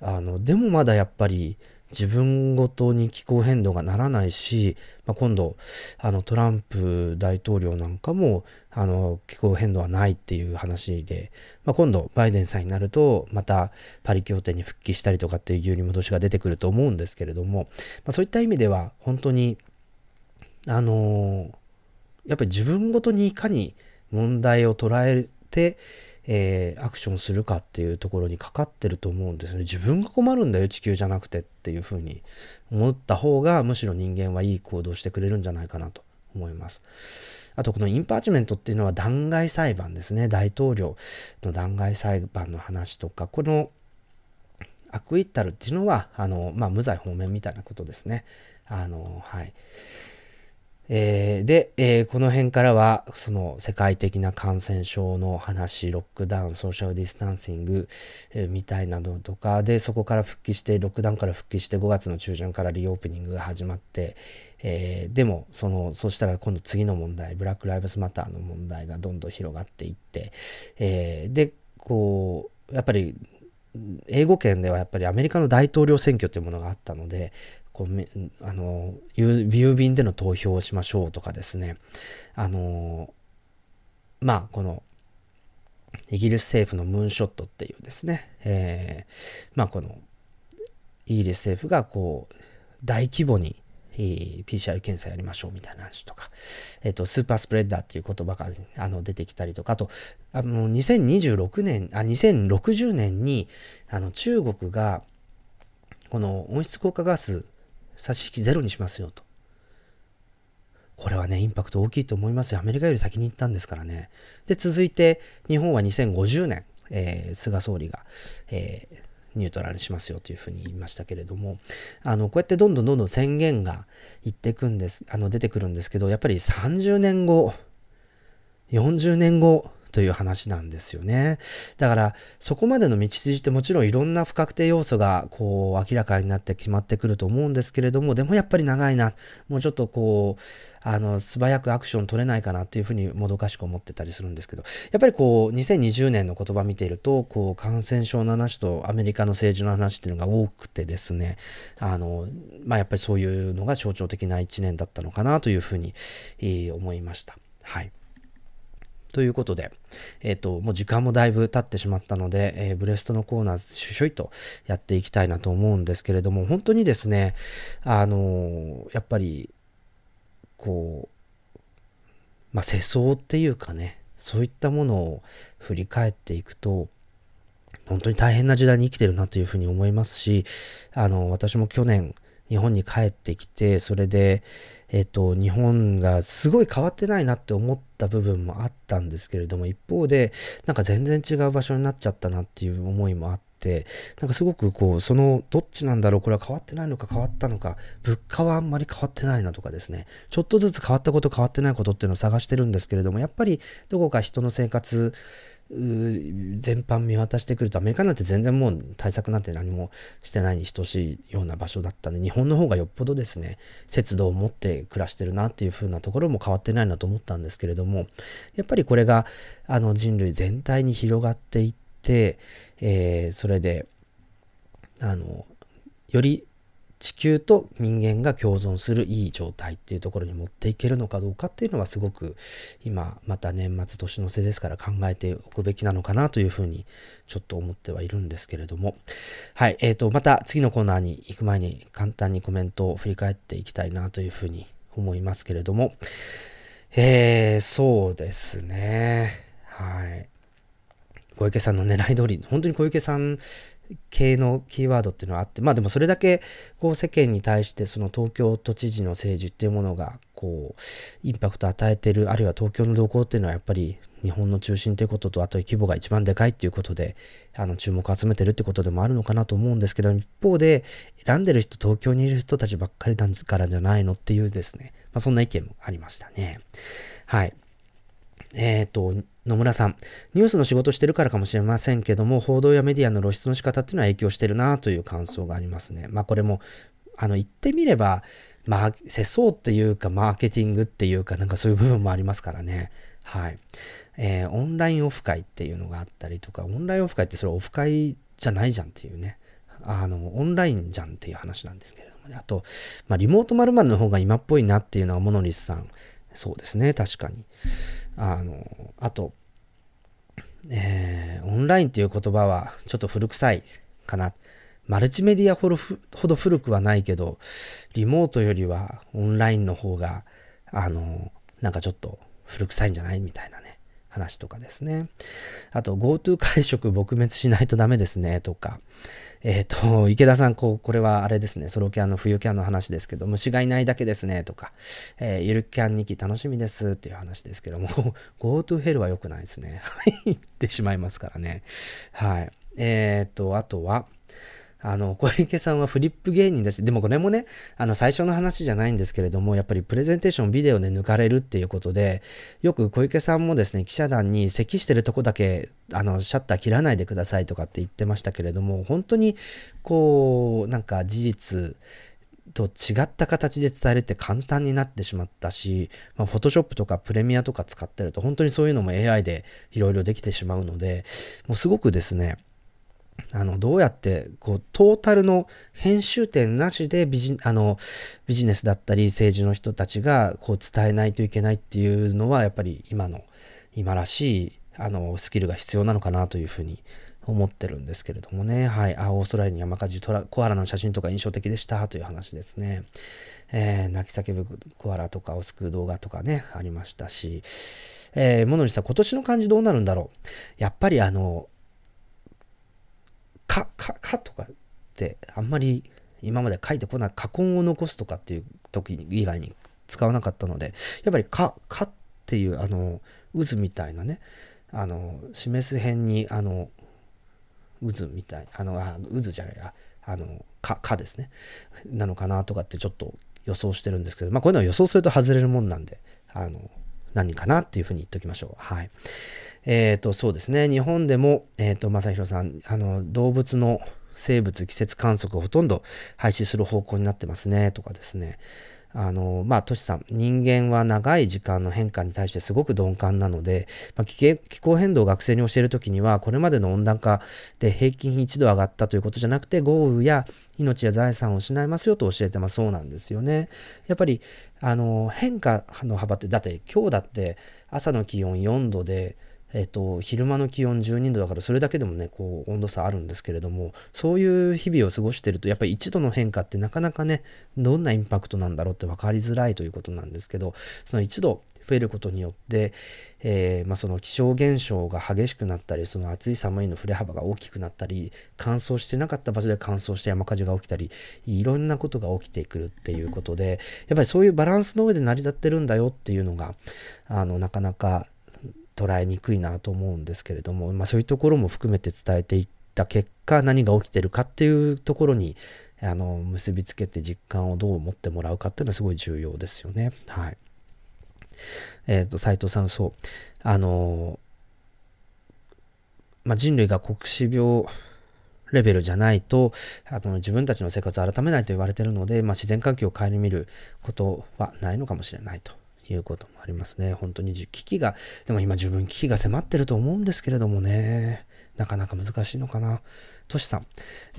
あのでもまだやっぱり自分ごとに気候変動がならないし、まあ、今度あのトランプ大統領なんかもあの気候変動はないっていう話で、まあ、今度バイデンさんになるとまたパリ協定に復帰したりとかっていう揺り戻しが出てくると思うんですけれども、まあ、そういった意味では本当にあのやっぱり自分ごとにいかに問題を捉えて、えー、アクションするかっていうところにかかってると思うんですね。自分が困るんだよ、地球じゃなくてっていうふうに思った方が、むしろ人間はいい行動してくれるんじゃないかなと思います。あと、この impeachment っていうのは弾劾裁判ですね。大統領の弾劾裁判の話とか、この acquittal っていうのは、あの、まあ、無罪放免みたいなことですね。あの、はい。えー、で、えー、この辺からはその世界的な感染症の話 lockdown social distancing、えー、みたいなのとかでそこから復帰してロックダウンから復帰して5月の中旬からリオープニングが始まって、えでもそのそしたら今度次の問題ブラック・ライブズ・マターの問題がどんどん広がっていって、えでこうやっぱり英語圏ではやっぱりアメリカの大統領選挙というものがあったのでこうあの郵便での投票をしましょうとかですね。あのまあこのイギリス政府のムーンショットっていうですね、えー、まあこのイギリス政府がこう大規模に PCR 検査やりましょうみたいな話とか、えっ、と、スーパースプレッダーっていう言葉があの出てきたりとか、あと、あの、2026年、あ、2060年に、あの、中国が、この温室効果ガス差し引きゼロにしますよと。これはね、インパクト大きいと思いますよ。アメリカより先に行ったんですからね。で、続いて、日本は2050年、えー、菅総理が、えー、ニュートラルにしますよというふうに言いましたけれども、あの、こうやってどんどんどんどん宣言がいってくんです、あの、出てくるんですけど、やっぱり30年後、40年後、という話なんですよね。だから、そこまでの道筋ってもちろんいろんな不確定要素がこう明らかになって決まってくると思うんですけれども、でもやっぱり長いな、もうちょっとこう、あの、素早くアクション取れないかなっていうふうにもどかしく思ってたりするんですけど、やっぱりこう、2020年の言葉見ていると、こう、感染症の話とアメリカの政治の話っていうのが多くてですね、あの、まあ、やっぱりそういうのが象徴的な1年だったのかなというふうに、えー、思いました。はい。ということで、えっ、と、もう時間もだいぶ経ってしまったので、えー、ブレストのコーナー、しょしょいとやっていきたいなと思うんですけれども、本当にですね、あのー、やっぱり、こう、まあ、世相っていうかね、そういったものを振り返っていくと、本当に大変な時代に生きてるなというふうに思いますし、あの、私も去年、日本に帰ってきて、それで、えっと、日本がすごい変わってないなって思った部分もあったんですけれども、一方で、なんか全然違う場所になっちゃったなっていう思いもあって、なんかすごくこう、その、どっちなんだろう、これは変わってないのか変わったのか、物価はあんまり変わってないなとかですね、ちょっとずつ変わったこと変わってないことっていうのを探してるんですけれども、やっぱりどこか人の生活、全般見渡してくるとアメリカなんて全然もう対策なんて何もしてないに等しいような場所だったんで日本の方がよっぽどですね節度を持って暮らしてるなっていう風なところも変わってないなと思ったんですけれどもやっぱりこれがあの人類全体に広がっていって、えー、それであのより地球と人間が共存するいい状態っていうところに持っていけるのかどうかっていうのはすごく今また年末年の瀬ですから考えておくべきなのかなというふうにちょっと思ってはいるんですけれども。はい、えーと、また次のコーナーに行く前に簡単にコメントを振り返っていきたいなというふうに思いますけれども。えー、そうですね。はい。小池さんの狙い通り本当に小池さん系のキーワードっていうのはあってまあでもそれだけこう世間に対してその東京都知事の政治っていうものがこうインパクトを与えてるあるいは東京の動向っていうのはやっぱり日本の中心ということとあと規模が一番でかいっていうことであの注目を集めてるってことでもあるのかなと思うんですけど一方で選んでる人東京にいる人たちばっかりだからじゃないのっていうですね、まあ、そんな意見もありましたね。はい。えっ、ー、と野村さん、ニュースの仕事してるからかもしれませんけども、報道やメディアの露出の仕方っていうのは影響してるなという感想がありますね。まあこれも、あの言ってみれば、まあ、世相っていうか、マーケティングっていうか、なんかそういう部分もありますからね。はい。えー、オンラインオフ会っていうのがあったりとか、オンラインオフ会ってそれオフ会じゃないじゃんっていうね。あの、オンラインじゃんっていう話なんですけれどもね。あと、まあ、リモート〇〇の方が今っぽいなっていうのはモノリスさん。そうですね、確かに。あの、あと、えー、オンラインという言葉はちょっと古臭いかな。マルチメディアほどほど古くはないけど、リモートよりはオンラインの方が、あの、なんかちょっと古臭いんじゃない？みたいなね、話とかですね。あと、GoTo 会食撲滅しないとダメですね、とか。えっ、ー、と、池田さん、こう、これはあれですね、ソロキャンの冬キャンの話ですけど、虫がいないだけですね、とか、えー、ゆるキャン2期楽しみですっていう話ですけども、GoTo ヘルは良くないですね。はい言ってしまいますからね。はい。えっ、ー、と、あとは、あの、小池さんはフリップ芸人だし、でもこれもね、あの、最初の話じゃないんですけれども、やっぱりプレゼンテーションビデオで抜かれるっていうことで、よく小池さんもですね、記者団に咳してるとこだけ、あの、シャッター切らないでくださいとかって言ってましたけれども、本当に、こう、なんか事実、と違った形で伝えるって簡単になってしまったし、まあ、フォトショップとかプレミアとか使ってると本当にそういうのも AI でいろいろできてしまうので、もうすごくですね、あの、どうやって、こう、トータルの編集点なしでビジ、あの、ビジネスだったり政治の人たちが、こう、伝えないといけないっていうのは、やっぱり今の、今らしい、あの、スキルが必要なのかなというふうに思ってるんですけれどもね。はい。あ、オーストラリアに山火事、トラコアラの写真とか印象的でしたという話ですね。えー、泣き叫ぶコアラとかを救う動画とかね、ありましたし、えー、ものにさ今年の漢字どうなるんだろう。やっぱりあの、か、か、かとかってあんまり今まで書いてこない、過根を残すとかっていう時以外に使わなかったので、やっぱりか、かっていうあの、渦みたいなね、あの、示す辺に、あの、渦みたい、あの、あ渦じゃないや、あの、か、かですね、なのかなとかってちょっと予想してるんですけど、まあこういうのは予想すると外れるもんなんで、あの、何かなっていうふうに言っておきましょう。はい。えっ、ー、と、そうですね。日本でも、えっ、ー、と、正弘さん、あの、動物の生物季節観測をほとんど廃止する方向になってますね、とかですね。あの、まあ、トシさん、人間は長い時間の変化に対してすごく鈍感なので、まあ、気候変動を学生に教えるときには、これまでの温暖化で平均1度上がったということじゃなくて、豪雨や命や財産を失いますよと教えてますそうなんですよね。やっぱり、あの、変化の幅って、だって今日だって朝の気温4度で、えっと、昼間の気温12度だからそれだけでもねこう温度差あるんですけれどもそういう日々を過ごしてるとやっぱり1度の変化ってなかなかねどんなインパクトなんだろうって分かりづらいということなんですけどその1度増えることによって、えー、まあ、その気象現象が激しくなったりその暑い寒いの振れ幅が大きくなったり乾燥してなかった場所で乾燥して山火事が起きたりいろんなことが起きてくるっていうことでやっぱりそういうバランスの上で成り立ってるんだよっていうのがあのなかなか捉えにくいなと思うんですけれども、まあ、そういうところも含めて伝えていった結果何が起きてるかっていうところにあの結びつけて実感をどう持ってもらうかっていうのはすごい重要ですよね。はい。えっ、ー、と斉藤さんそうあの、まあ、人類が黒死病レベルじゃないとあの自分たちの生活を改めないと言われてるので、まあ、自然環境を顧みることはないのかもしれないということもありますね。本当に危機が、でも今十分危機が迫ってると思うんですけれどもね、なかなか難しいのかな。トシさん、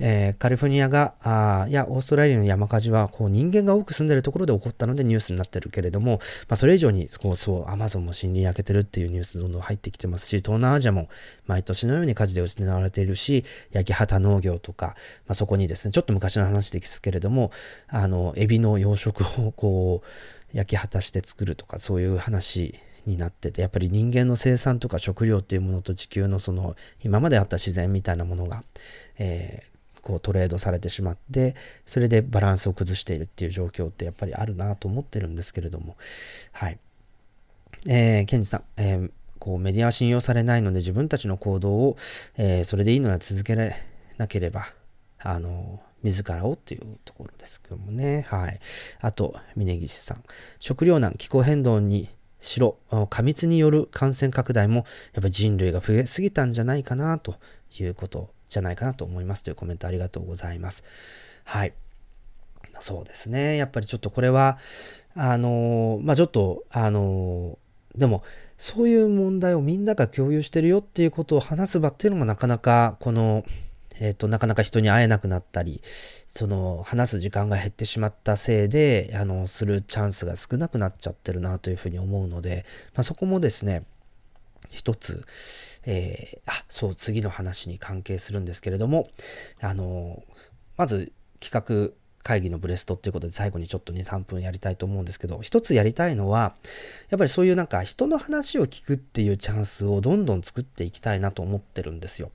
えー、カリフォルニアが、あいや、オーストラリアの山火事はこう人間が多く住んでるところで起こったのでニュースになってるけれども、まあ、それ以上にこうそう、アマゾンも森林焼けてるっていうニュースどんどん入ってきてますし、東南アジアも毎年のように火事で失われているし、焼き畑農業とか、まあ、そこにですね、ちょっと昔の話ですけれども、あの、エビの養殖をこう、焼き果たして作るとかそういう話になっててやっぱり人間の生産とか食料っていうものと地球のその今まであった自然みたいなものが、えー、こうトレードされてしまってそれでバランスを崩しているっていう状況ってやっぱりあるなと思ってるんですけれども。はい。えー、ケンジさん、えー、こうメディアは信用されないので自分たちの行動を、えー、それでいいのは続けなければあの自らをっていうところですけどもね。はい。あと、峯岸さん。食糧難、気候変動にしろ、過密による感染拡大も、やっぱり人類が増えすぎたんじゃないかな、ということじゃないかなと思いますというコメントありがとうございます。はい。そうですね。やっぱりちょっとこれは、あのまあ、ちょっと、あのでも、そういう問題をみんなが共有してるよっていうことを話す場っていうのもなかなか、この、えっ、ー、と、なかなか人に会えなくなったり、その、話す時間が減ってしまったせいで、あの、するチャンスが少なくなっちゃってるなというふうに思うので、まあ、そこもですね、一つ、えー、あ、そう、次の話に関係するんですけれども、あの、まず企画会議のブレストっていうことで最後にちょっと2、3分やりたいと思うんですけど、一つやりたいのは、やっぱりそういうなんか人の話を聞くっていうチャンスをどんどん作っていきたいなと思ってるんですよ。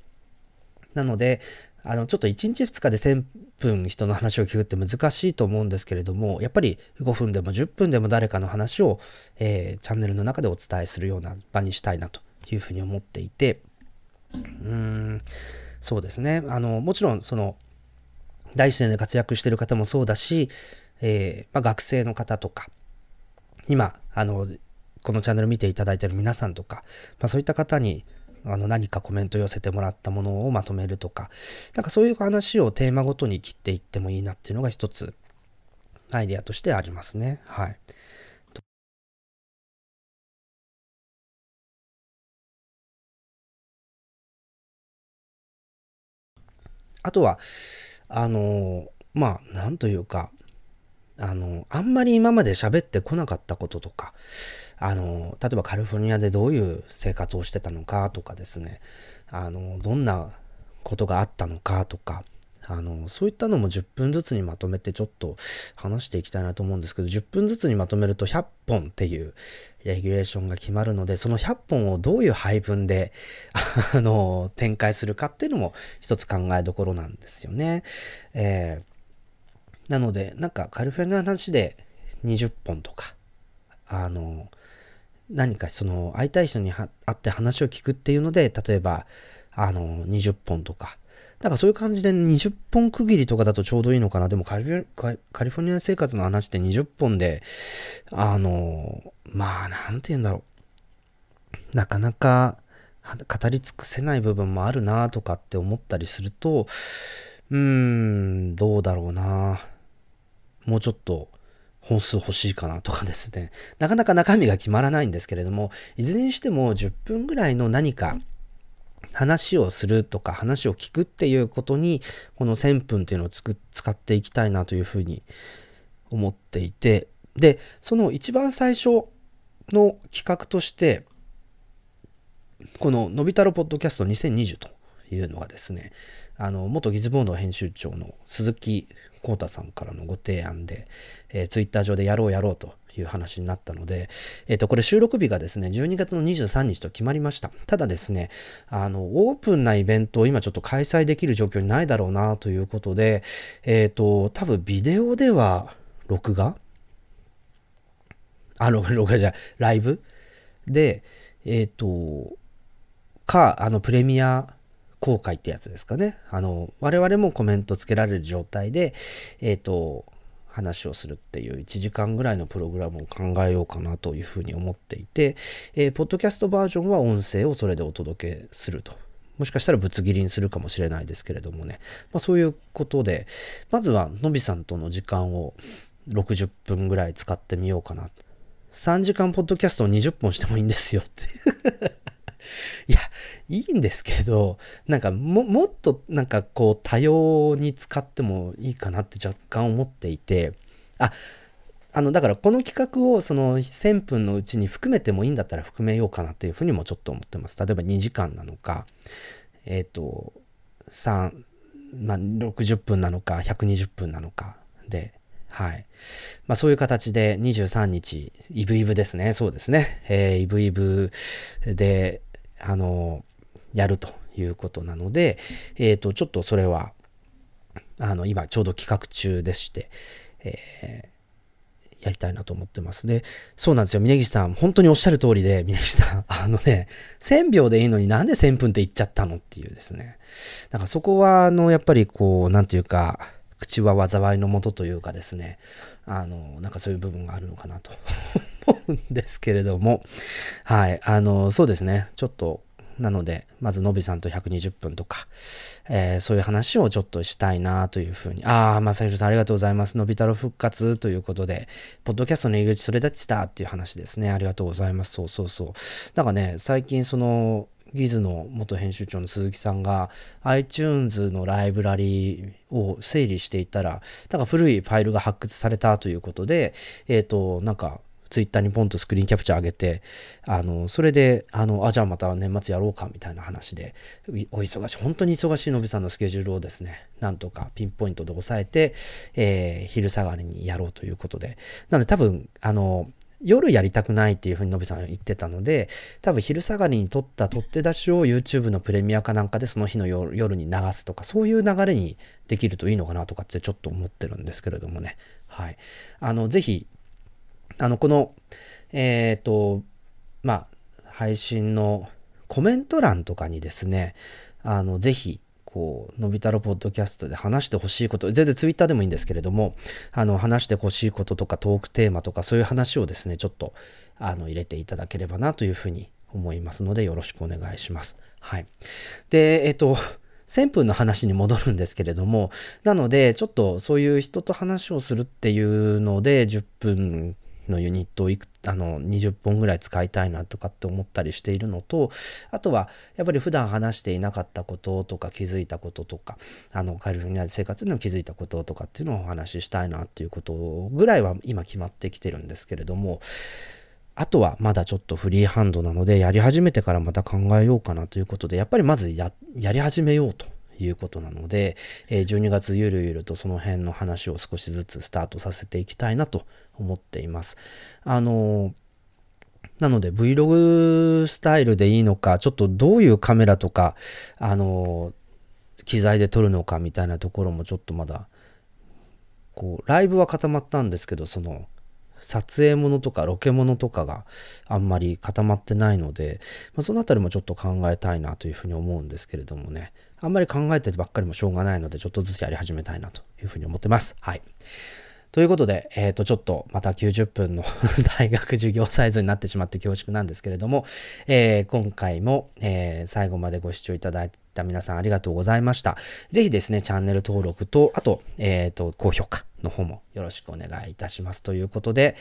なので、あの、ちょっと1日2日で1000分人の話を聞くって難しいと思うんですけれども、やっぱり5分でも10分でも誰かの話を、えー、チャンネルの中でお伝えするような場にしたいなというふうに思っていて、うーん、そうですね。あの、もちろん、その、大自然で活躍してる方もそうだし、えー、まあ、学生の方とか、今、あの、このチャンネル見ていただいてる皆さんとか、まあ、そういった方に、あの何かコメント寄せてもらったものをまとめるとか、なんかそういう話をテーマごとに切っていってもいいなっていうのが一つアイデアとしてありますね。はい。あとは、あの、まあ、なんというか、あの、あんまり今まで喋ってこなかったこととか、あの、例えばカリフォルニアでどういう生活をしてたのかとかですね、あの、どんなことがあったのかとか、あの、そういったのも10分ずつにまとめてちょっと話していきたいなと思うんですけど、10分ずつにまとめると100本っていうレギュレーションが決まるので、その100本をどういう配分で、あの、展開するかっていうのも一つ考えどころなんですよね。えー、なので、なんかカリフォルニアの話で20本とか、あの、何かその会いたい人に会って話を聞くっていうので、例えば、あの、20本とか、だからそういう感じで20本区切りとかだとちょうどいいのかな。でもカリフォルニア生活の話って20本で、あの、まあ、なんて言うんだろう。なかなか語り尽くせない部分もあるなとかって思ったりすると、うーん、どうだろうな。もうちょっと本数欲しいかなとかですね。なかなか中身が決まらないんですけれども、いずれにしても10分ぐらいの何か、話をするとか話を聞くっていうことにこの1000分っていうのをつく使っていきたいなというふうに思っていてでその一番最初の企画としてこの「のび太郎ポッドキャスト2020」というのはですねあの元ギズボード編集長の鈴木浩太さんからのご提案で、えー、ツイッター上でやろうやろうという話になったので、えっ、ー、と、これ収録日がですね、12月の23日と決まりました。ただですね、あの、オープンなイベントを今ちょっと開催できる状況にないだろうなということで、えっ、ー、と、多分ビデオでは録画？あ、録画じゃ、ライブ？で、えっ、ー、と、か、あの、プレミア公開ってやつですかね。あの、我々もコメントつけられる状態で、えっ、と、話をするっていう1時間ぐらいのプログラムを考えようかなというふうに思っていて、えー、ポッドキャストバージョンは音声をそれでお届けすると。もしかしたらぶつ切りにするかもしれないですけれどもね。まあ、そういうことで、まずはのびさんとの時間を60分ぐらい使ってみようかな。3時間ポッドキャストを20本してもいいんですよっていや、いいんですけど、なんかも、もっとなんかこう多様に使ってもいいかなって若干思っていて、あ、あの、だからこの企画をその1000分のうちに含めてもいいんだったら含めようかなっていうふうにもちょっと思ってます。例えば2時間なのか、えっ、ー、と、3、まあ、60分なのか、120分なのかで、はい。まあそういう形で23日、イブイブですね。そうですね。えー、イブイブで、あの、やるということなので、えっ、ー、と、ちょっとそれは、あの、今ちょうど企画中でして、えー、やりたいなと思ってます。で、そうなんですよ。峯岸さん、本当におっしゃる通りで、峯岸さん、あのね、1000秒でいいのになんで1000分って言っちゃったのっていうですね。だからそこは、あの、やっぱりこう、なんていうか、口は災いのもとというかですね、あの、なんかそういう部分があるのかなと思うんですけれども、はい、あの、そうですね、ちょっと、なので、まずのびさんと120分とか、えー、そういう話をちょっとしたいなというふうに。ああ、まさひろさんありがとうございます。のび太郎復活ということで、ポッドキャストの入り口それだちしたっていう話ですね。ありがとうございます。そうそうそう。なんかね、最近その、ギズの元編集長の鈴木さんが iTunes のライブラリーを整理していたら、なんか古いファイルが発掘されたということで、えっ、ー、と、なんかツイッターにポンとスクリーンキャプチャー上げて、あの、それで、あの、あ、じゃあまた年末やろうかみたいな話で、お忙しい、本当に忙しいのびさんのスケジュールをですね、なんとかピンポイントで押さえて、えー、昼下がりにやろうということで、なので多分、あの、夜やりたくないっていうふうにのびさん言ってたので、多分昼下がりに撮った取って出しを YouTube のプレミアかなんかでその日の夜に流すとか、そういう流れにできるといいのかなとかってちょっと思ってるんですけれどもね。はい。あの、ぜひ、あの、この、えっ、ー、と、まあ、配信のコメント欄とかにですね、あの、ぜひ、こう、のび太郎ポッドキャストで話してほしいこと、全然ツイッターでもいいんですけれども、あの、話してほしいこととかトークテーマとかそういう話をですね、ちょっと、あの、入れていただければなというふうに思いますので、よろしくお願いします。はい。で、えっと、1000分の話に戻るんですけれども、なので、ちょっとそういう人と話をするっていうので、10分のユニットをいくあの20本ぐらい使いたいなとかって思ったりしているのとあとはやっぱり普段話していなかったこととか気づいたこととかあのカリフォルニアで生活でも気づいたこととかっていうのをお話ししたいなっていうことぐらいは今決まってきてるんですけれどもあとはまだちょっとフリーハンドなのでやり始めてからまた考えようかなということでやっぱりまずやり始めようということなので、え12月ゆるゆるとその辺の話を少しずつスタートさせていきたいなと思っています。あのなので Vlog スタイルでいいのか、ちょっとどういうカメラとか、あの機材で撮るのかみたいなところもちょっとまだ、こう、ライブは固まったんですけど、その、撮影ものとかロケものとかがあんまり固まってないので、まあ、そのあたりもちょっと考えたいなというふうに思うんですけれどもね。あんまり考えてばっかりもしょうがないので、ちょっとずつやり始めたいなというふうに思ってます。はい。ということで、えっ、ー、と、ちょっとまた90分の 大学授業サイズになってしまって恐縮なんですけれども、えー、今回も、えー、最後までご視聴いただいてた皆さんありがとうございました。ぜひですね、チャンネル登録と、あと、えっ、と、高評価の方もよろしくお願いいたします。ということで、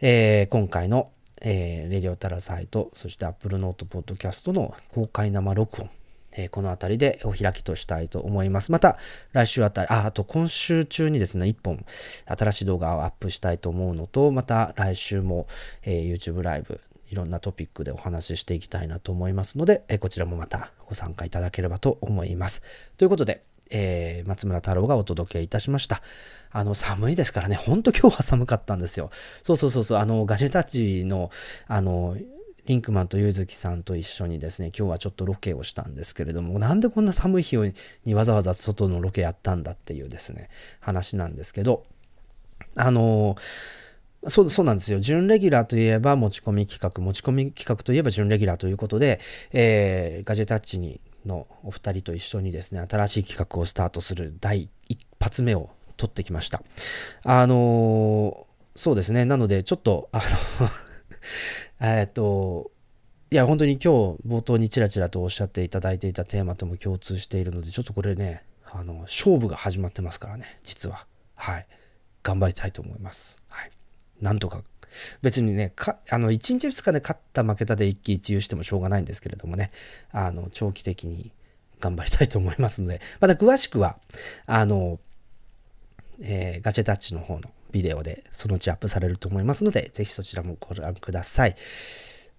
え今回の、えレディオタラサイト、そして Apple Note Podcast の公開生録音、えー、この辺りでお開きとしたいと思います。また来週あたり、あ、あと今週中にですね、一本新しい動画をアップしたいと思うのと、また来週も、えー、YouTube ライブ、いろんなトピックでお話ししていきたいなと思いますので、え、こちらもまたご参加いただければと思います。ということで、えー、松村太郎がお届けいたしました。あの、寒いですからね、ほんと今日は寒かったんですよ。そうそうそうそう、あの、ガジェタッチの、あの、リンクマンとゆずきさんと一緒にですね、今日はちょっとロケをしたんですけれども、なんでこんな寒い日にわざわざ外のロケやったんだっていうですね、話なんですけど、あのそうそうなんですよ。準レギュラーといえば持ち込み企画、持ち込み企画といえば準レギュラーということで、えー、ガジェタッチにのお二人と一緒にですね、新しい企画をスタートする第一発目を取ってきました。あのそうですね。なので、ちょっと、あの えっと、いや、本当に今日冒頭にちらちらとおっしゃっていただいていたテーマとも共通しているので、ちょっとこれね、あの、勝負が始まってますからね、実は。はい。頑張りたいと思います。はい。なんとか。別にね、かあの1日2日で勝った負けたで一喜一憂してもしょうがないんですけれどもね、あの、長期的に頑張りたいと思いますので、また詳しくは、あの、えー、ガチェタッチの方のビデオでそのうちアップされると思いますので、ぜひそちらもご覧ください。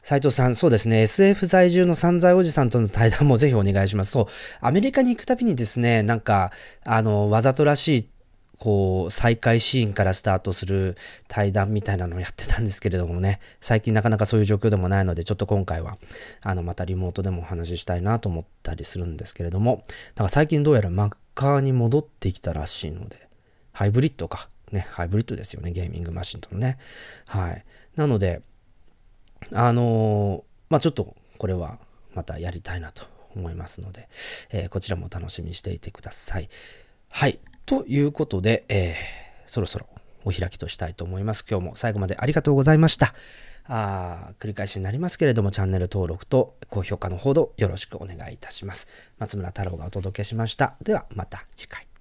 斉藤さん、そうですね、SF 在住の散財おじさんとの対談もぜひお願いします。そう、アメリカに行くたびにですね、なんか、あの、わざとらしい、こう、再会シーンからスタートする対談みたいなのをやってたんですけれどもね、最近なかなかそういう状況でもないので、ちょっと今回は、あの、またリモートでもお話ししたいなと思ったりするんですけれども、だか最近どうやらマッカーに戻ってきたらしいので、ハイブリッドか。ね、ハイブリッドですよね、ゲーミングマシンとのね。はい。なので、あのー、まあちょっとこれはまたやりたいなと思いますので、えー、こちらも楽しみにしていてください。はい。ということで、えー、そろそろお開きとしたいと思います。今日も最後までありがとうございました。あ繰り返しになりますけれども、チャンネル登録と高評価のほどよろしくお願いいたします。松村太郎がお届けしました。ではまた次回。